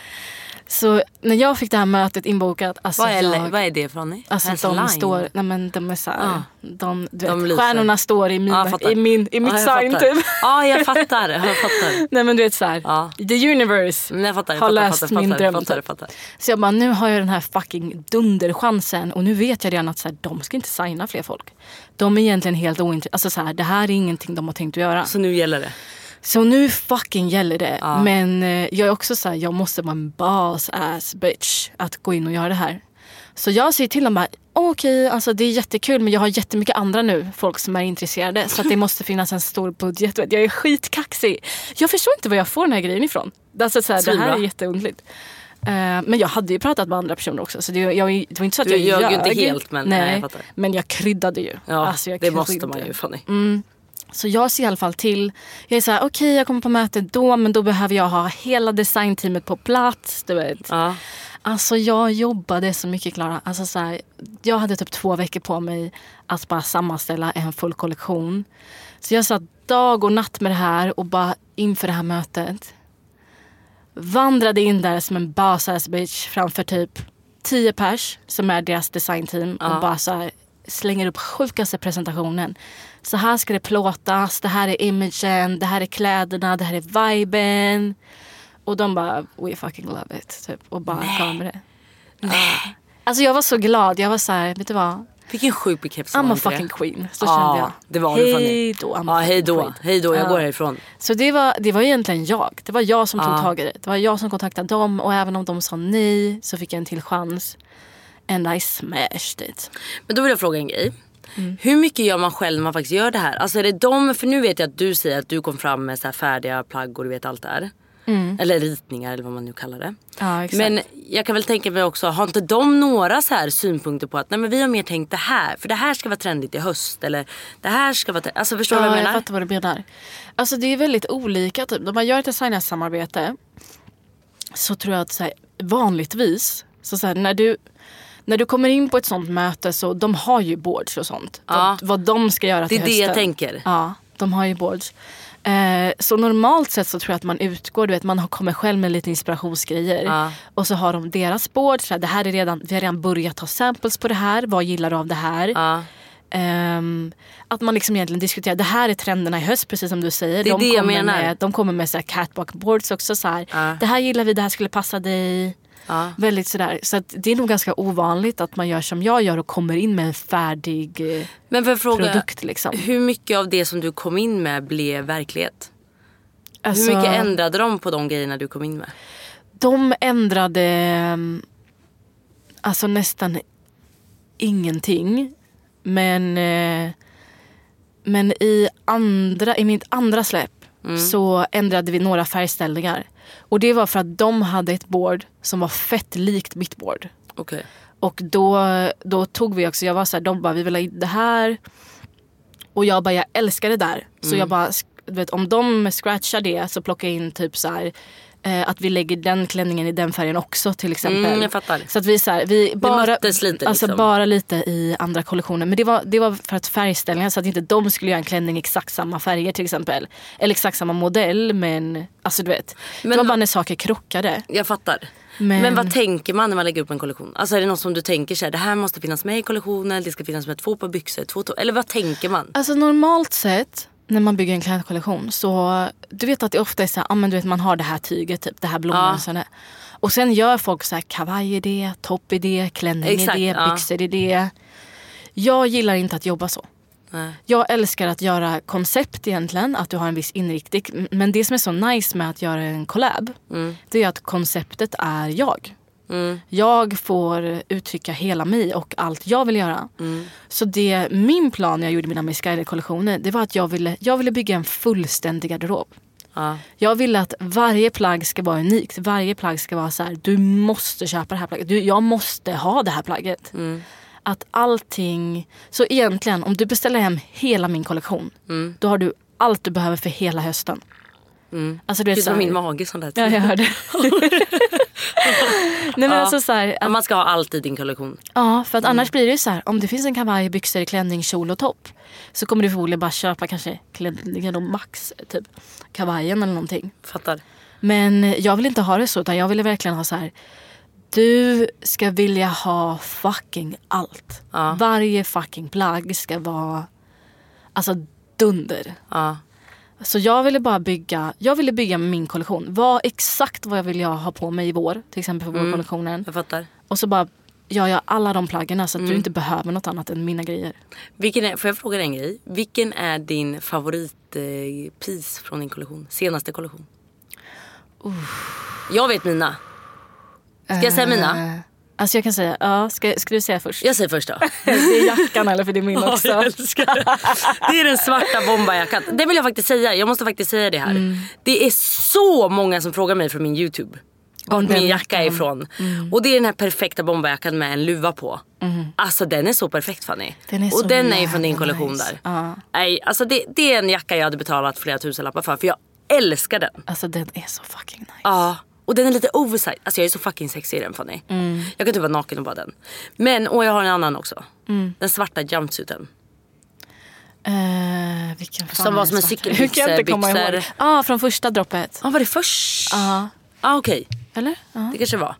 Så när jag fick det här mötet inbokat, alltså Vad, är, jag, vad är det från ni? Alltså Hans de line? står, nej men de är såhär, Ja. de, du De vet, lyser. stjärnorna står i, min, Ja, jag fattar. i, min, i mitt jag sign typ. Ja, jag fattar. Jag fattar. (laughs) Nej men du vet såhär, Ja. the universe jag fattar, jag har fattar, fattar, min dröm. fattar, typ. fattar. Så jag bara, nu har jag den här fucking dunderchansen och nu vet jag redan att så här, de ska inte signa fler folk. De är egentligen helt ointresserade. Alltså så här, det här är ingenting de har tänkt att göra. Så nu gäller det. Så nu fucking gäller det. Ja. Men eh, jag är också så här, jag måste vara en boss ass bitch att gå in och göra det här. Så jag säger till dem bara, okej alltså det är jättekul men jag har jättemycket andra nu, folk som är intresserade. Så att det måste finnas en stor budget. Jag är skitkaxig. Jag förstår inte var jag får den här grejen ifrån. Alltså, så här, det här är jätteundligt. Eh, men jag hade ju pratat med andra personer också. Så det, jag, det var inte så att Du jag ljög ju inte helt, men- nej, jag fattar. men jag kryddade ju. Ja, Alltså, jag det måste kryddade. man ju Fanny. Så jag ser i alla fall till. Jag är så här, okej jag kommer på möte då men då behöver jag ha hela designteamet på plats. Du vet. Ja. Alltså jag jobbade så mycket Klara. Alltså, så här, jag hade typ två veckor på mig att bara sammanställa en full kollektion. Så jag satt dag och natt med det här och bara inför det här mötet. Vandrade in där som en boss bitch framför typ tio pers som är deras designteam och bara så här, slänger upp sjukaste presentationen. Så här ska det plåtas, det här är imagen, det här är kläderna, det här är viben. Och de bara, we fucking love it. Typ, och bara mig det. Nej. Alltså jag var så glad. Jag var så här, vet du vad? Vilken sjuk bekräftelse I'm a inte det? fucking queen. Så Ja, kände jag. det var. Hej då. Ja, hej fucking då. Hej då, jag Ja. går härifrån. Så det var, det var egentligen jag. Det var jag som tog Ja. tag i det. Det var jag som kontaktade dem och även om de sa nej så fick jag en till chans. And I smashed it. Men då vill jag fråga en grej. Mm. Hur mycket gör man själv när man faktiskt gör det här? Alltså är det de, för nu vet jag att du säger att du kom fram med så här färdiga plagg och du vet allt det här. Eller ritningar eller vad man nu kallar det. Mm. Ja. Men jag kan väl tänka mig också, har inte de några så här synpunkter på att nej men vi har mer tänkt det här. För det här ska vara trendigt i höst. Eller det här ska vara, alltså förstår du Ja, vad jag jag menar? fattar vad du menar. Alltså det är väldigt olika. Typ. När man gör ett designarsamarbete så tror jag att så här, vanligtvis, så så här, när, du, när du kommer in på ett sånt möte så de har ju boards och sånt. Ja. Vad, vad de ska göra Det till är det hösten. jag tänker. Ja, de har ju boards. Eh, så normalt sett så tror jag att man utgår, du vet man kommer själv med lite inspirationsgrejer. Ja. Och så har de deras boards, det här är redan, vi har redan börjat ta samples på det här, vad gillar du av det här? Ja. Ehm, att man liksom egentligen diskuterar, det här är trenderna i höst precis som du säger. Det är de, det jag kommer menar. Med, de kommer med så här catwalk boards också. Så här, Ja. Det här gillar vi, det här skulle passa dig. Ja. Väldigt sådär. Så det är nog ganska ovanligt att man gör som jag gör och kommer in med en färdig eh, Men för fråga, produkt. Liksom. hur mycket av det som du kom in med blev verklighet? Alltså, Hur mycket ändrade de på de grejerna du kom in med? De ändrade mm, alltså nästan ingenting. Men, eh, men i, andra, i mitt andra släpp så ändrade vi några färgställningar. Och det var för att de hade ett board som var fett likt mitt board. Okej. Och då, då tog vi också, jag var så här, de bara vi vill ha in det här. Och jag bara jag älskar det där. Så jag bara, du vet, om de scratchar det så plockar jag in typ så här, eh, att vi lägger den klänningen i den färgen också till exempel. Mm, jag fattar. Så att vi, så här, vi bara, lite, alltså liksom. bara lite i andra kollektioner. Men det var, det var för att färgställningar så att inte de skulle göra en klänning i exakt samma färger till exempel. Eller exakt samma modell men alltså du vet. Men det var bara när saker krockade. Jag fattar. Men... Men- vad tänker man när man lägger upp en kollektion? Alltså är det något som du tänker så här, det här måste finnas med i kollektionen, det ska finnas med två par byxor, två to- Eller vad tänker man? Alltså normalt sett när man bygger en klädkollektion så du vet att det ofta är så här, ah, men du vet man har det här tyget, typ, det här blommönstret. Och sen gör folk så här kavaj är det, topp är det, klänning Exakt, är det, ja. byxor är det. Jag gillar inte att jobba så. Nej. Jag älskar att göra koncept egentligen, att du har en viss inriktning. Men det som är så nice med att göra en collab, det är att konceptet är jag. Jag får uttrycka hela mig och allt jag vill göra. Så det, min plan när jag gjorde mina Miss Guided-kollektioner, det var att jag ville, jag ville bygga en fullständig garderob. Ja. Jag vill att varje plagg ska vara unikt. Varje plagg ska vara så här, du måste köpa det här plagget. Du, jag måste ha det här plagget. Att allting... Så egentligen, om du beställer hem hela min kollektion, då har du allt du behöver för hela hösten. Alltså, du vet, Gud så här- min mage som lät. Ja, jag hörde. (laughs) Nej men Ja. alltså så här, att, Man ska ha allt i din kollektion. ja för att annars blir det så här, om det finns en kavaj, byxor, klänning, kjol och topp. Så kommer du förmodligen bara köpa kanske klänningen och max, typ kavajen eller någonting. Fattar. Men jag vill inte ha det så utan jag ville verkligen ha så här. Du ska vilja ha fucking allt. Ja. Varje fucking plagg ska vara alltså dunder. Ja. Så jag ville bara bygga, jag ville bygga min kollektion. Vad exakt vad jag vill ha på mig i vår. Till exempel för vårkollektionen. Jag fattar. Och så bara gör jag alla de plaggen så att Mm. du inte behöver något annat än mina grejer. Vilken är, får jag fråga dig en grej? Vilken är din favoritpis eh, från din kollektion? Senaste kollektion? Jag vet mina. Ska jag säga mina? Alltså jag kan säga, ja, ska, ska du säga först? Jag säger först då. (laughs) Det är jackan eller för det är min (laughs) Ja, också. jag älskar det. Det är den svarta bombajackan. Det vill jag faktiskt säga. Jag måste faktiskt säga det här. Mm. Det är så många som frågar mig från min YouTube. Vart min jacka är ifrån. Och det är den här perfekta bombajackan med en luva på. Alltså den är så perfekt Fanny. Mm. Den är och så den är ju från din kollektion nice. där. Ja. Nej, alltså det, det är en jacka jag hade betalat flera tusenlappar för. För jag älskar den. Alltså den är så fucking nice. Ja. Och den är lite oversized. Alltså jag är så fucking sexig i den Fanny. Mm. Jag kan typ vara naken och bara den. Men, och jag har en annan också. Mm. Den svarta jumpsuiten. Uh, vilken fan Som var som en cykelbyxor? Ja, ah, från första droppet. Ja var det först? Ja. ah, okej. Eller? Ja. Det kanske var.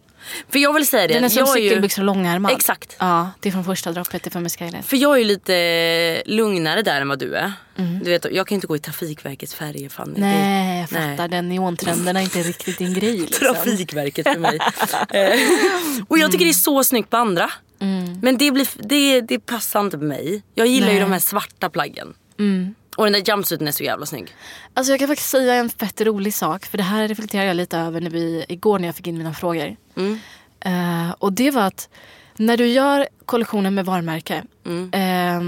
För jag vill säga det. Den är som jag ju, cykelbyxor och långärmad. Exakt. Ja, det är från första droppet. Är från Miss Skyline. För jag är ju lite lugnare där än vad du är. Mm. Du vet, jag kan ju inte gå i Trafikverkets färger Fanny. Nej, jag Nej. fattar. Den neontrenden är inte riktigt din grej. Liksom. Trafikverket för mig. (laughs) Eh, och jag tycker det är så snyggt på andra. Men det, blir, det, det passar inte på mig. Jag gillar ju Nej. de här svarta plaggen. Och den där jumpsuiten är så jävla snygg. Alltså jag kan faktiskt säga en fett rolig sak. För det här reflekterar jag lite över när vi, igår när jag fick in mina frågor. Eh, och det var att när du gör kollektionen med varumärke. eh,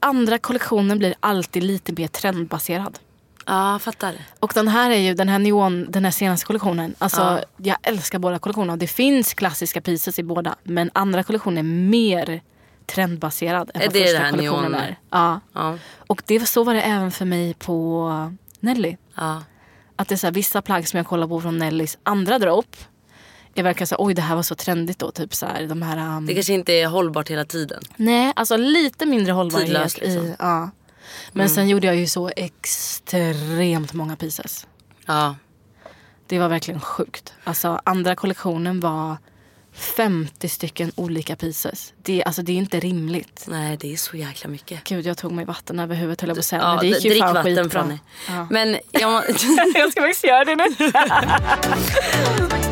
andra kollektionen blir alltid lite mer trendbaserad. Ja, fattar. Och den här är ju den här neon, den här senaste kollektionen. Alltså Ja. jag älskar båda kollektionerna. Det finns klassiska pieces i båda. Men andra kollektionen är mer trendbaserad än vad det första kollektionen är. Ja. Ja. Och det, så var det även för mig på Nelly. Ja. Att det är så här, vissa plagg som jag kollar på från Nellys andra dropp. Jag verkar säga oj det här var så trendigt då. Typ så här, de här, um, Det kanske inte är hållbart hela tiden. Nej, alltså lite mindre hållbarhet Tidlöst, i. liksom. Ja. Men sen gjorde jag ju så extremt många pieces. Ja. Det var verkligen sjukt. Alltså andra kollektionen var 50 stycken olika pieces. Det, alltså, det är inte rimligt. Nej, det är så jäkla mycket. Gud jag tog mig vatten över huvudet höll jag på att säga. Ja, men det gick ju drick vatten skitbra. Fanny. Ja. Men (laughs) jag, jag ska faktiskt göra det nu. (laughs)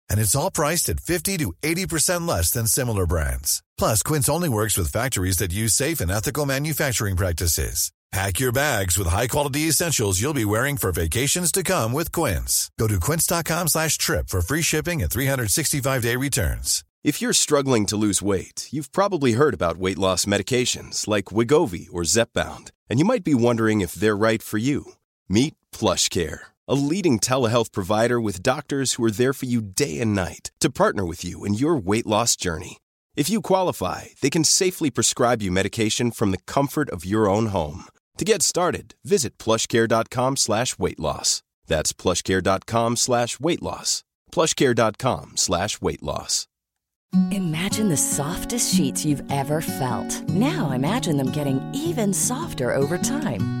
And it's all priced at 50 to 80% less than similar brands. Plus, Quince only works with factories that use safe and ethical manufacturing practices. Pack your bags with high-quality essentials you'll be wearing for vacations to come with Quince. Go to quince.com slash trip for free shipping and 365-day returns. If you're struggling to lose weight, you've probably heard about weight loss medications like Wigovi or Zepbound, and you might be wondering if they're right for you. Meet PlushCare, a leading telehealth provider with doctors who are there for you day and night to partner with you in your weight loss journey. If you qualify, they can safely prescribe you medication from the comfort of your own home. To get started, visit plushcare.com slash weight loss. That's plushcare.com slash weight loss. plushcare.com slash weight loss. Imagine the softest sheets you've ever felt. Now imagine them getting even softer over time.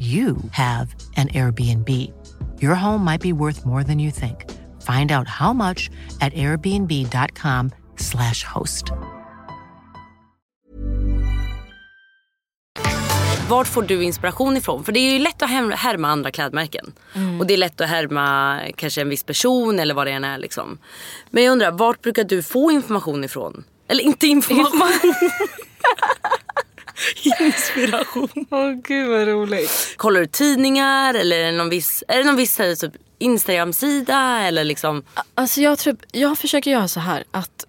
you have an Airbnb. Your home might be worth more than you think. Find out how much at airbnb.com/slash host. Vart får du inspiration ifrån? För det är ju lätt att härma andra klädmärken. Och det är lätt att härma kanske en viss person eller vad det än är. Liksom. Men jag undrar, vart brukar du få information ifrån? Eller inte information. (laughs) (laughs) Inspiration. (laughs) Åh gud vad roligt. Kollar du tidningar eller är det någon viss, är det någon viss typ, Instagram-sida? Eller liksom, Alltså jag, tror, jag försöker göra så här att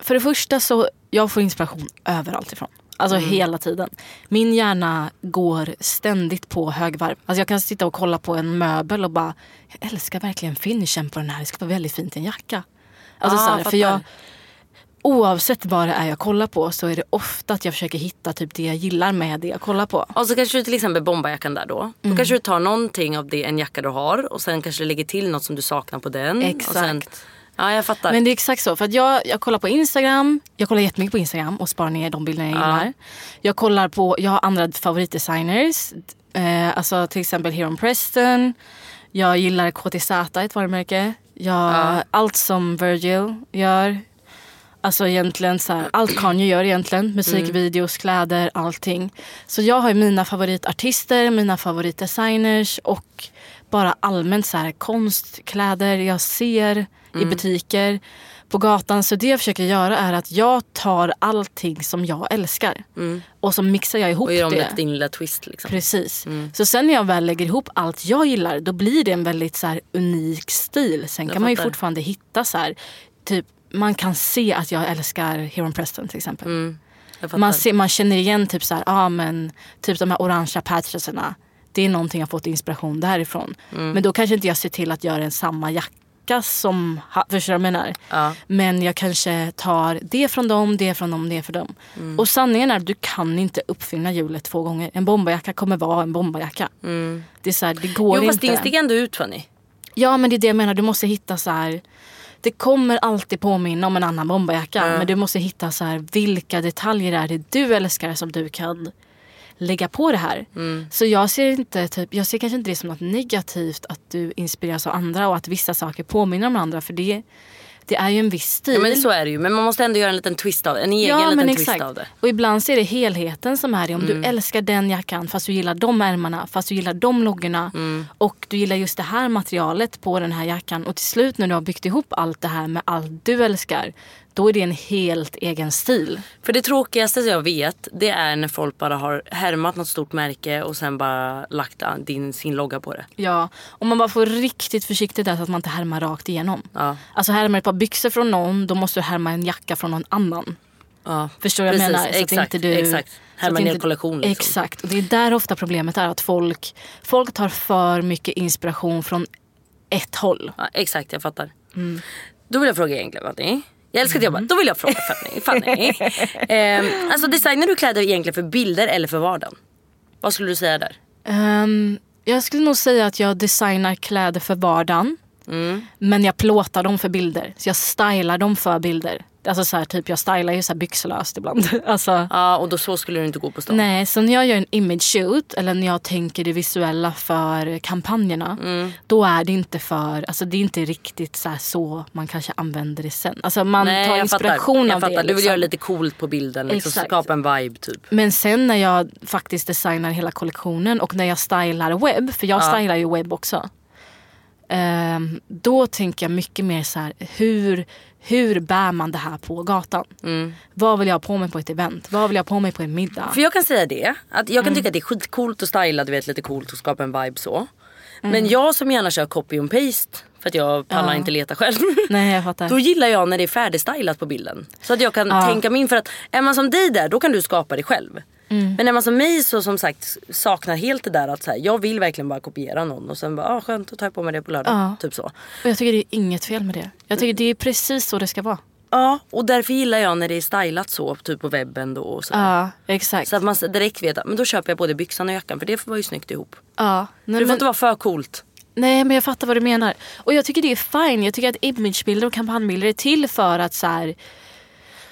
för det första så jag får inspiration överallt ifrån. Alltså hela tiden. Min hjärna går ständigt på högvarv. Alltså jag kan sitta och kolla på en möbel och bara, jag älskar verkligen finishen på den här. Det ska vara väldigt fint i en jacka. Alltså Ah, så här, för jag, oavsett vad det är jag kollar på så är det ofta att jag försöker hitta typ det jag gillar med det jag kollar på. och så kanske du till exempel bombarjackan där då. Då kanske du tar någonting av det, en jacka du har och sen kanske du lägger till något som du saknar på den. Och sen, Exakt. ja jag fattar. Men det är exakt så. För att jag, jag kollar på Instagram. Jag kollar jättemycket på Instagram och sparar ner de bilderna jag gillar. Jag kollar på, jag har andra favoritdesigners. Eh, alltså till exempel Heron Preston. Jag gillar KTZ, ett varumärke. Jag, Allt som Virgil gör. Alltså egentligen så här, allt Kanye gör egentligen. Musikvideos, kläder, allting. Så jag har ju mina favoritartister, mina favoritdesigners och bara allmänt så här konst, kläder jag ser i butiker, på gatan. Så det jag försöker göra är att jag tar allting som jag älskar och så mixar jag ihop och gör om det det. till din lilla twist. Liksom. Precis. Så sen när jag väl lägger ihop allt jag gillar då blir det en väldigt så här, unik stil. Sen Jag kan man ju fattar. fortfarande hitta så här, typ man kan se att jag älskar Heron Preston till exempel. Fattar. Man, ser, man känner igen typ så här, ah, men, typ de här orangea patchesarna. Det är någonting jag fått inspiration därifrån. Mm. Men då kanske inte jag ser till att göra en samma jacka som, förstår du vad jag menar? Ja. Men jag kanske tar det från dem, det från dem, det från dem. Mm. Och sanningen är att du kan inte uppfinna hjulet två gånger. En bomberjacka kommer vara en bomberjacka. Det är så här, det går Mm. Jo fast inte. det stiger ändå ut Fanny. Ja men det är det jag menar, du måste hitta så här. Det kommer alltid påminna om en annan bomberjacka. Men du måste hitta så här, vilka detaljer är det du älskar som du kan lägga på det här. Mm. Så jag ser, inte, typ, jag ser kanske inte det som något negativt att du inspireras av andra och att vissa saker påminner om andra. För det, det är ju en viss stil. Ja, men så är det ju. Men man måste ändå göra en liten twist av En egen liten twist av det. Och ibland så är det helheten som är det. Om Mm. du älskar den jackan fast du gillar de ärmarna, fast du gillar de loggorna Mm. och du gillar just det här materialet på den här jackan och till slut när du har byggt ihop allt det här med allt du älskar då är det en helt egen stil. För det tråkigaste jag vet det är när folk bara har härmat något stort märke och sen bara lagt din, sin logga på det. Ja, och man bara får riktigt försiktigt där så att man inte härmar rakt igenom. Ja. Alltså härmar ett par byxor från någon då måste du härma en jacka från någon annan. Ja. Förstår du vad jag menar? Så att exakt, inte du, exakt. Härma att ner kollektion, liksom. Exakt. Och det är där ofta problemet är att folk, folk tar för mycket inspiration från ett håll. Ja, exakt, jag fattar. Mm. Då vill jag fråga egentligen Fanny. Jag älskar att jobba. Då vill jag fråga Fanny. Fanny. (laughs) Ehm, alltså designar du kläder egentligen för bilder eller för vardagen? Vad skulle du säga där? Ehm, jag skulle nog säga att jag designar kläder för vardagen. Men jag plåtar dem för bilder. Så jag stylar dem för bilder. Alltså så här, typ jag stylar ju så byxlöst ibland. (laughs) alltså, Ja och då så skulle du inte gå på stan. Nej, så när jag gör en image shoot eller när jag tänker det visuella för kampanjerna. Mm. Då är det inte för, alltså det är inte riktigt så, så man kanske använder det sen. Alltså man Nej, tar jag inspiration fattar. jag av fattar. det. Du vill liksom. göra lite coolt på bilden. Liksom, Exakt. skapa en vibe typ. Men sen när jag faktiskt designar hela kollektionen och när jag stylar webb, för jag stylar ju webb också. Ehm, då tänker jag mycket mer så här, hur, hur bär man det här på gatan? Vad vill jag ha på mig på ett event? Vad vill jag ha på mig på en middag? För jag kan säga det. Att jag kan Mm. tycka att det är skitcoolt att styla, du vet lite coolt och skapa en vibe så. Mm. Men jag som gärna kör copy and paste för att jag pallar inte leta själv. (laughs) Nej jag fattar. Då gillar jag när det är färdigstylat på bilden. Så att jag kan tänka mig in för att är man som dig där då kan du skapa det själv. Mm. Men är man som mig så som sagt saknar helt det där att så här, jag vill verkligen bara kopiera någon och sen bara ah, skönt tar jag på mig det på lördag. Ja. Typ så. Och jag tycker det är inget fel med det. Jag tycker det är precis så det ska vara. Ja och därför gillar jag när det är stylat så typ på webben då. Och så. Ja exakt. så att man direkt vet att men då köper jag både byxan och jackan för det var ju snyggt ihop. ja. Nej, det får men, inte vara för coolt. nej men jag fattar vad du menar. Och jag tycker det är fine. Jag tycker att imagebilder och kampanjbilder är till för att så här,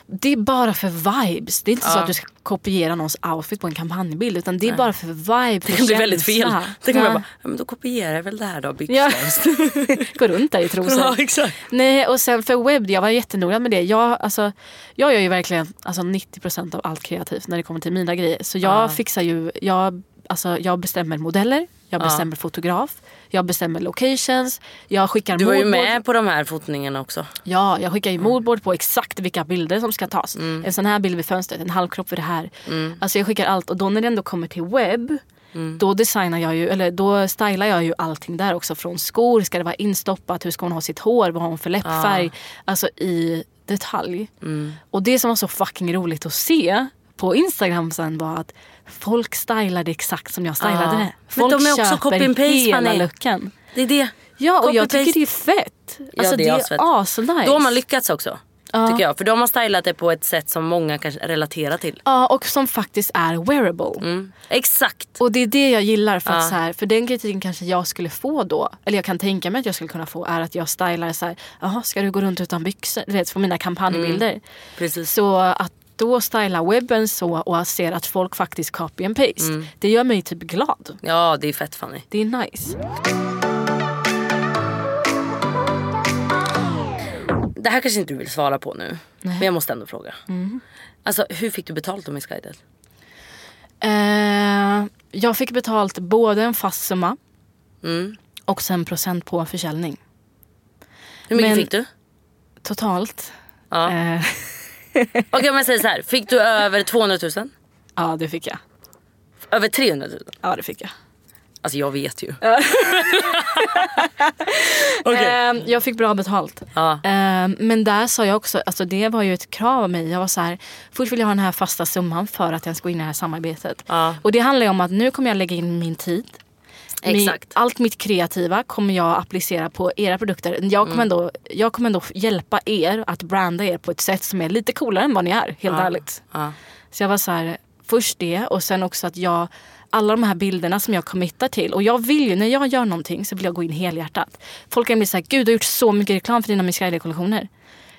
det är bara för vibes. Det är inte så att du ska kopiera någons outfit på en kampanjbild. Utan det är bara för vibe, för Det kan bli väldigt fel. Det kan Ja. bara, ja, men då kopierar jag väl det här då Ja. (laughs) (laughs) byxlöst. Gå runt där i trosor. Ja, exakt. Nej och sen för webb, jag var jättenoga med det. Jag, alltså, jag gör ju verkligen alltså, 90% av allt kreativt när det kommer till mina grejer. Så jag fixar ju, jag, alltså, jag bestämmer modeller, jag bestämmer fotograf, jag bestämmer locations, jag skickar Du var ju med på de här fotningarna också. Ja, jag skickar ju moodboard på exakt vilka bilder som ska tas. En sån här bild vid fönstret, en halvkropp vid det här. Alltså jag skickar allt och då när det ändå kommer till webb Då designar jag ju, eller då stylar jag ju allting där också. Från skor, ska det vara instoppat, hur ska hon ha sitt hår, vad har hon för läppfärg. Alltså i detalj. Och det som var så fucking roligt att se på Instagram sen var att folk stylade exakt som jag stylade Ja. det. Men Folk de är också köper copy and paste, hela looken. Det är det. Ja och jag tycker det är fett. Alltså det det är är asfett. asnice. Då har man lyckats också. Ja. Tycker jag. För då har stylat det på ett sätt som många kanske relaterar till. Ja och som faktiskt är wearable. Mm. Exakt. Och det är det jag gillar. För, att Ja. så här, för den kritiken kanske jag skulle få då, eller jag kan tänka mig att jag skulle kunna få, är att jag stylar så här, jaha ska du gå runt utan byxor? Du vet, för mina kampanjbilder. Mm. Precis. Så att då styla webben så och att se att folk faktiskt copy and paste. Mm. Det gör mig typ glad. Ja det är fett Fanny. Det är nice. Det här kanske inte du vill svara på nu. Men jag måste ändå fråga. Mm. Alltså hur fick du betalt av Miss Guided? Eh, jag fick betalt både en fast summa Mm. och sen procent på försäljning. Hur mycket Men- fick du? Totalt. Ja. Eh, (laughs) Okej om jag säger så här. Fick du över 200 000? ja det fick jag. Över 300 000? Ja det fick jag. Alltså jag vet ju. (laughs) Eh, jag fick bra betalt. Ja. Eh, men där sa jag också, alltså det var ju ett krav av mig. Jag var så här, först vill jag ha den här fasta summan för att jag ska gå in i det här samarbetet. Ja. Och det handlar ju om att nu kommer jag lägga in min tid. Exakt. allt mitt kreativa kommer jag applicera på era produkter. Jag kommer, Mm. ändå, jag kommer ändå hjälpa er att branda er på ett sätt som är lite coolare än vad ni är. Helt ärligt. Ja. Så jag var så här, först det och sen också att jag alla de här bilderna som jag committar till. Och jag vill ju, när jag gör någonting så vill jag gå in helhjärtat. Folk kan bli såhär, gud du har gjort så mycket reklam för dina Miss kollektioner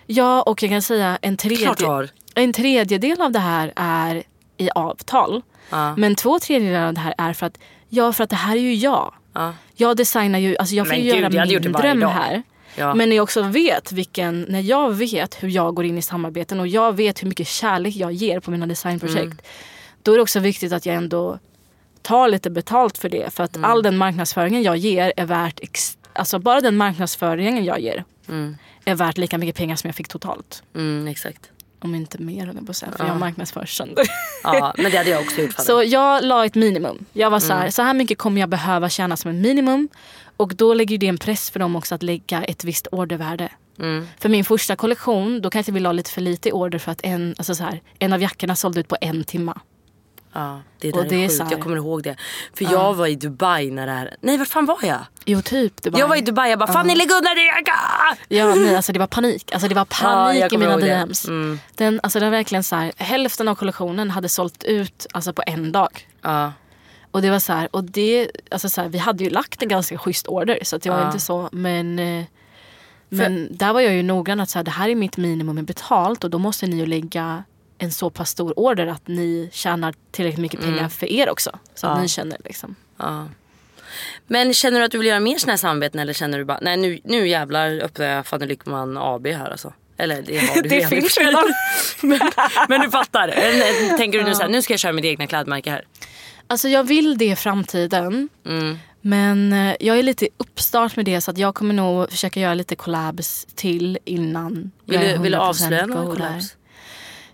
Ja och jag kan säga en tredje, en tredjedel av det här är i avtal. Ja. Men två tredjedelar av det här är för att, ja för att det här är ju jag. Ja. Jag designar ju, alltså jag får Men ju gud, göra min dröm dag. här. Ja. Men när jag också vet vilken, när jag vet hur jag går in i samarbeten och jag vet hur mycket kärlek jag ger på mina designprojekt. Mm. Då är det också viktigt att jag ändå tar lite betalt för det. För att Mm. all den marknadsföringen jag ger är värt, ex- alltså bara den marknadsföringen jag ger är värt lika mycket pengar som jag fick totalt. Mm, exakt. Om inte mer höll jag på att säga, för jag marknadsför sönder. Ja, men det hade jag också gjort (laughs) Fanny. Så jag la ett minimum. Jag var så Mm. här, så här mycket kommer jag behöva tjäna som ett minimum. Och då lägger det en press för dem också att lägga ett visst ordervärde. Mm. För min första kollektion, då kanske vi la lite för lite i order för att en, alltså så här, en av jackorna sålde ut på en timma. Ja, det Och där det är är sjukt. här- Jag kommer ihåg det. För jag var i Dubai när det här... Nej, vart fan var jag? Jo typ. Det Jag var i Dubai jag bara, Fanny lägg undan din jacka! Ja, nej, alltså det var panik. Alltså det var Ja, panik jag i mina ihåg det. DMs. Mm. Den, alltså det var verkligen så här, hälften av kollektionen hade sålt ut alltså på en dag. Ja. Och det var så här, och det, alltså så här, vi hade ju lagt en ganska schysst order så det var Ja. inte så. Men, eh, men där var jag ju noggrann att så här, det här är mitt minimum betalt och då måste ni ju lägga en så pass stor order att ni tjänar tillräckligt mycket pengar för er också. Så att Mm. Ni känner liksom. Men känner du att du vill göra mer såna här samarbeten eller känner du bara nej nu, nu jävlar öppnar jag Fanny Lyckman AB här alltså? Eller det har (laughs) du Det finns redan. (laughs) men, men du fattar. Tänker du nu så här, nu ska jag köra mitt egna klädmärke här? Alltså jag vill det i framtiden. Mm. Men eh, jag är lite i uppstart med det så att jag kommer nog försöka göra lite collabs till innan. Vill du, vill du 100% avslöja några collabs?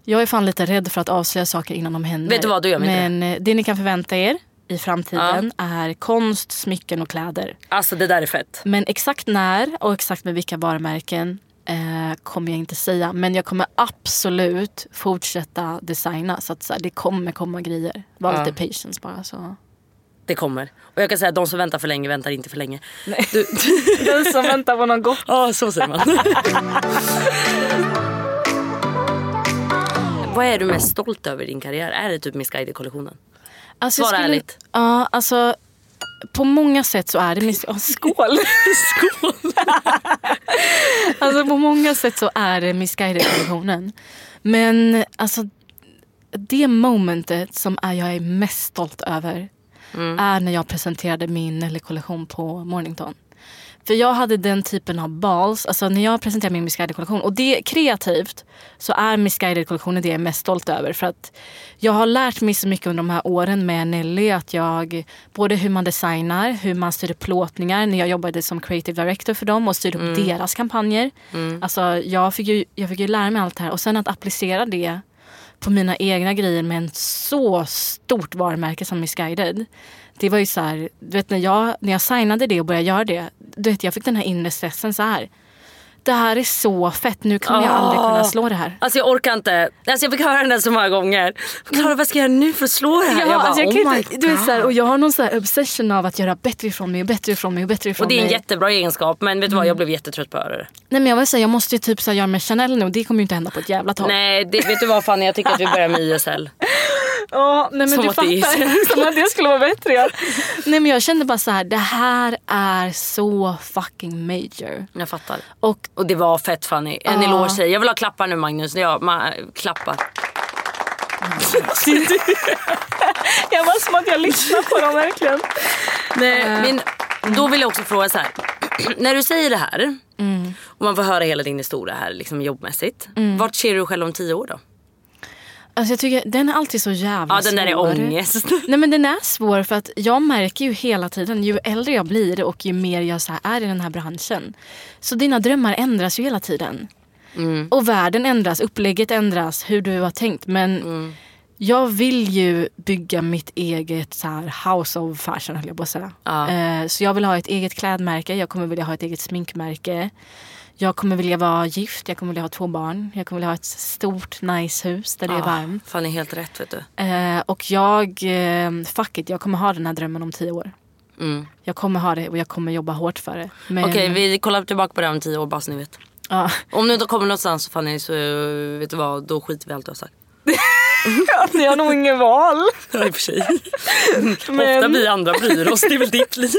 Jag är fan lite rädd för att avslöja saker innan de händer. Vet du vad, då gör Men eh, det ni kan förvänta er i framtiden är konst, smycken och kläder. Alltså det där är fett. Men exakt när och exakt med vilka varumärken eh, kommer jag inte säga. Men jag kommer absolut fortsätta designa. Så att så här, det kommer komma grejer. Var Ja. lite patience bara. Så. Det kommer. Och jag kan säga att de som väntar för länge väntar inte för länge. Du, (laughs) Den som väntar på något gott. Ja, så säger man. (laughs) Vad är du mest stolt över i din karriär? Är det typ Missguided-kollektionen? Alltså, jag Svara skulle- ärligt. Ja, alltså på många sätt så är det mis- oh, Skål! skål! alltså på många sätt så är det Missguided-kollektionen. Men alltså det momentet som är jag är mest stolt över är när jag presenterade min Nelly-kollektion på Mornington. För jag hade den typen av balls, alltså när jag presenterade min Missguided-kollektion. Och det kreativt så är Missguided-kollektionen det jag är mest stolt över. För att jag har lärt mig så mycket under de här åren med Nelly. Att jag, både hur man designar, hur man styr plåtningar. När jag jobbade som creative director för dem och styrde upp deras kampanjer. Alltså jag fick, ju, jag fick ju lära mig allt det här. Och sen att applicera det på mina egna grejer med en så stort varumärke som Missguided. Det var ju så här, du vet när jag, när jag signade det och började göra det. Du vet jag fick den här inre stressen så här. Det här är så fett, nu kommer jag aldrig kunna slå det här. Alltså jag orkar inte. Alltså jag fick höra den så många gånger. Klara vad ska jag göra nu för att slå det här? Ja, jag bara, alltså jag oh my du vet, så här, och jag har någon så obsession av att göra bättre ifrån mig och bättre ifrån mig och bättre ifrån Och det är en mig. jättebra egenskap men vet du vad jag blev jättetrött på att höra det. Nej men jag vill säga, jag måste ju typ så här, göra med Chanel nu och det kommer ju inte hända på ett jävla tag. Nej det, vet du vad Fanny jag tycker att vi börjar med YSL. (laughs) Ja, nej men Som du att det fattar. Som att det skulle vara bättre. Ja. Nej men jag kände bara så här, det här är så fucking major. Jag fattar. Och Och det var fett Fanny. En Ja. eloge till. Jag vill ha klappar nu Magnus. Ja, ma- klappar. (laughs) jag var som att jag lyssnade på dem verkligen. Nej, men då vill jag också fråga så här. (clears throat) När du säger det här och man får höra hela din historia här liksom jobbmässigt. Vart ser du dig själv om tio år då? Alltså jag tycker den är alltid så jävla Ja den där är svår. ångest. (laughs) Nej men den är svår för att jag märker ju hela tiden ju äldre jag blir och ju mer jag så är i den här branschen. Så dina drömmar ändras ju hela tiden. Och världen ändras, upplägget ändras, hur du har tänkt. Men jag vill ju bygga mitt eget så här house of fashion höll jag på att säga. Ja. Eh, Så jag vill ha ett eget klädmärke, jag kommer vilja ha ett eget sminkmärke. Jag kommer vilja vara gift, jag kommer vilja ha två barn. Jag kommer vilja ha ett stort nice hus där det är varmt. Fanny helt rätt vet du. Eh, och jag, eh, fuck it, jag kommer ha den här drömmen om tio år. Mm. Jag kommer ha det och jag kommer jobba hårt för det. Men, Okej vi kollar tillbaka på det om tio år bara så ni vet. ja. Om du inte kommer någonstans Fanny så vet du vad, då skiter vi i allt du har sagt. (laughs) (laughs) Ni har nog ingen val. Ja i och för sig. (laughs) Men- Ofta vi andra bryr oss, det är väl ditt liv.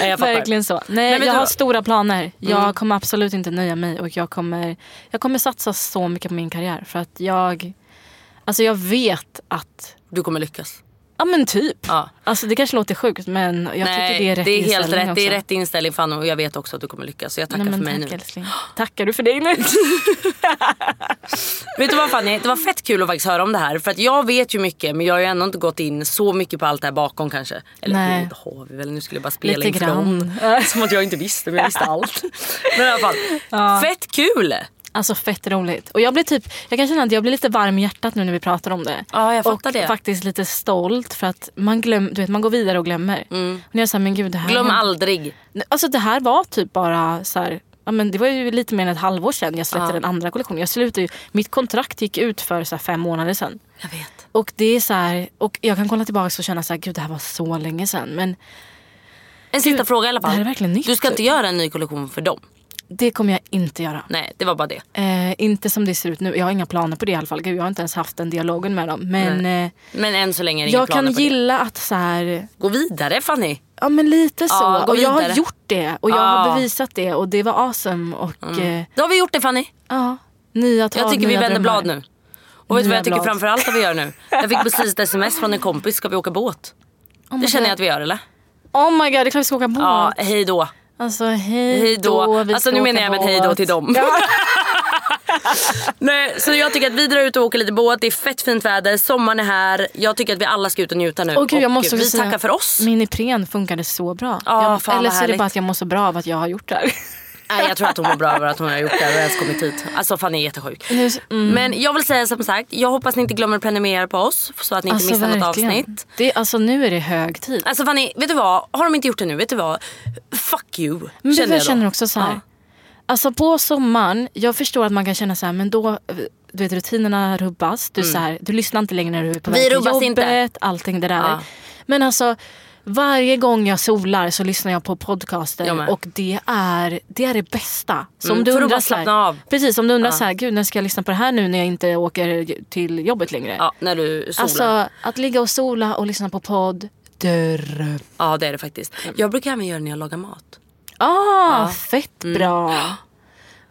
Nej, jag fattar. Verkligen så. Nej, vet jag har stora planer. Jag Mm. kommer absolut inte nöja mig och jag kommer, jag kommer satsa så mycket på min karriär. För att jag, alltså jag vet att, Du kommer lyckas. Ja men typ. Ja. Alltså det kanske låter sjukt men jag Nej, tycker det är rätt det är helt rätt. Det är också. rätt inställning Fanny och jag vet också att du kommer lyckas. Så jag tackar Nej, för mig tack nu. älskling. Tackar du för dig nu? (laughs) Vet du vad Fanny, det var fett kul att faktiskt höra om det här. För att jag vet ju mycket men jag har ju ändå inte gått in så mycket på allt det här bakom kanske. Eller Nej. det har vi väl, nu skulle jag bara spela Lite inför grann. dem. Som att jag inte visste men jag visste allt. (laughs) Men i alla fall, fett kul! Alltså fett roligt. Och jag blir typ, jag kan känna att jag blir lite varm i hjärtat nu när vi pratar om det. Ja, jag fattar och det. faktiskt lite stolt för att man glöm, du vet man går vidare och glömmer. Men jag är så här, men gud det här Mm. Glöm aldrig. Alltså det här var typ bara så här, ja, men det var ju lite mer än ett halvår sedan jag släppte Ja. den andra kollektionen. Jag slutade ju, mitt kontrakt gick ut för så här fem månader sedan. Jag vet. Och det är så här, och jag kan kolla tillbaka och känna så här, gud det här var så länge sedan. Men En sista fråga i alla fall. det här är verkligen nytt, Du ska inte typ. göra en ny kollektion för dem. Det kommer jag inte göra. Nej, det var bara det. Eh, inte som det ser ut nu. Jag har inga planer på det i alla fall. Gud, jag har inte ens haft den dialogen med dem. Men eh, Men än så länge är det jag kan gilla att så här, det. Gå vidare Fanny. ja men lite så. Ja, och jag har gjort det och jag Ja. har bevisat det och det var awesome. Och eh, Då har vi gjort det Fanny. ja, nya tag, Jag tycker vi vänder blad nu. Och vet du vad jag tycker framförallt att vi gör nu? Jag fick precis ett sms från en kompis. Ska vi åka båt? Oh Det känner jag att vi gör eller? Oh my god, det är klart vi ska åka båt. Ja, hej då. Alltså hej, Hej då. vi Alltså nu menar jag med hej då till dem. (laughs) Nej, så jag tycker att vi drar ut och åker lite båt. Det är fett fint väder. Sommaren är här. Jag tycker att vi alla ska ut och njuta nu. Åh gud, jag och måste också vi tackar för oss. Min Ipren funkade så bra. Ja, jag, eller så är det bara att jag mår så bra av att jag har gjort det här. Nej, jag tror att hon mår bra över att hon har gjort det och ens kommit hit. Alltså Fanny är jättesjuk. Nu- mm. Men jag vill säga som sagt, jag hoppas ni inte glömmer att prenumerera på oss så att ni inte missar något avsnitt. Det, alltså nu är det hög tid. Alltså Fanny, vet du vad? Har de inte gjort det nu, vet du vad? Fuck you. Men känner jag jag känner också så här. Ja. Alltså på sommaren, jag förstår att man kan känna så här, men då eh, du vet, rutinerna rubbas. Du, så här, du lyssnar inte längre när du är på Mm. Väg till jobbet, inte. allting det där. Ja. Men alltså varje gång jag solar så lyssnar jag på podcaster Jag och det är, det är det bästa. Så Mm, du för undrar här, slappna av. Precis, om du undrar så här, gud när ska jag lyssna på det här nu när jag inte åker till jobbet längre. Ja, när du solar. Alltså att ligga och sola och lyssna på podd, dröm. Ja det är det faktiskt. Jag brukar även göra det när jag lagar mat. Ah, fett bra.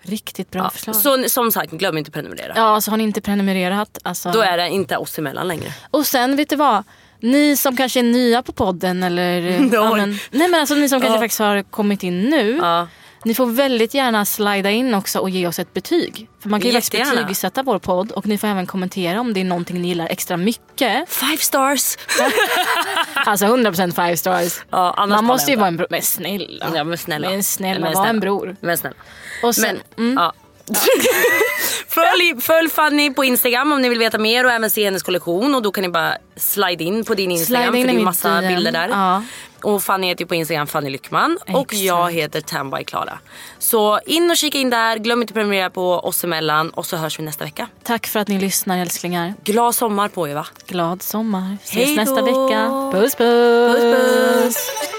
Riktigt bra Mm. Ja. förslag. Så som sagt, glöm inte att prenumerera. Ja, så har ni inte prenumererat. Alltså. Då är det inte oss emellan längre. Och sen vet du vad? Ni som kanske är nya på podden eller... (laughs) ja, men, nej men alltså ni som kanske Ja. faktiskt har kommit in nu. Ja. Ni får väldigt gärna slida in också och ge oss ett betyg. För man kan ju faktiskt betygsätta vår podd och ni får även kommentera om det är någonting ni gillar extra mycket. Five stars! (laughs) Alltså 100% five stars. Ja, man måste ju vara en bror. Men snälla. Ja men snälla. Men snälla, Men var snälla. en bror. Men snälla. Och sen, Men, ja. (laughs) följ, följ Fanny på Instagram om ni vill veta mer och även se hennes kollektion. Och då kan ni bara slide in på din Instagram Slide in för det är massa bilder där. Ja. Och Fanny heter ju på Instagram Fanny Lyckman. Och Exakt. jag heter Tamby Klara. Så in och kika in där. Glöm inte att prenumerera på oss emellan. Och så hörs vi nästa vecka. tack för att ni lyssnar älsklingar. Glad sommar på er va? Glad sommar. Ses Hej då. nästa vecka. Puss puss. Puss puss.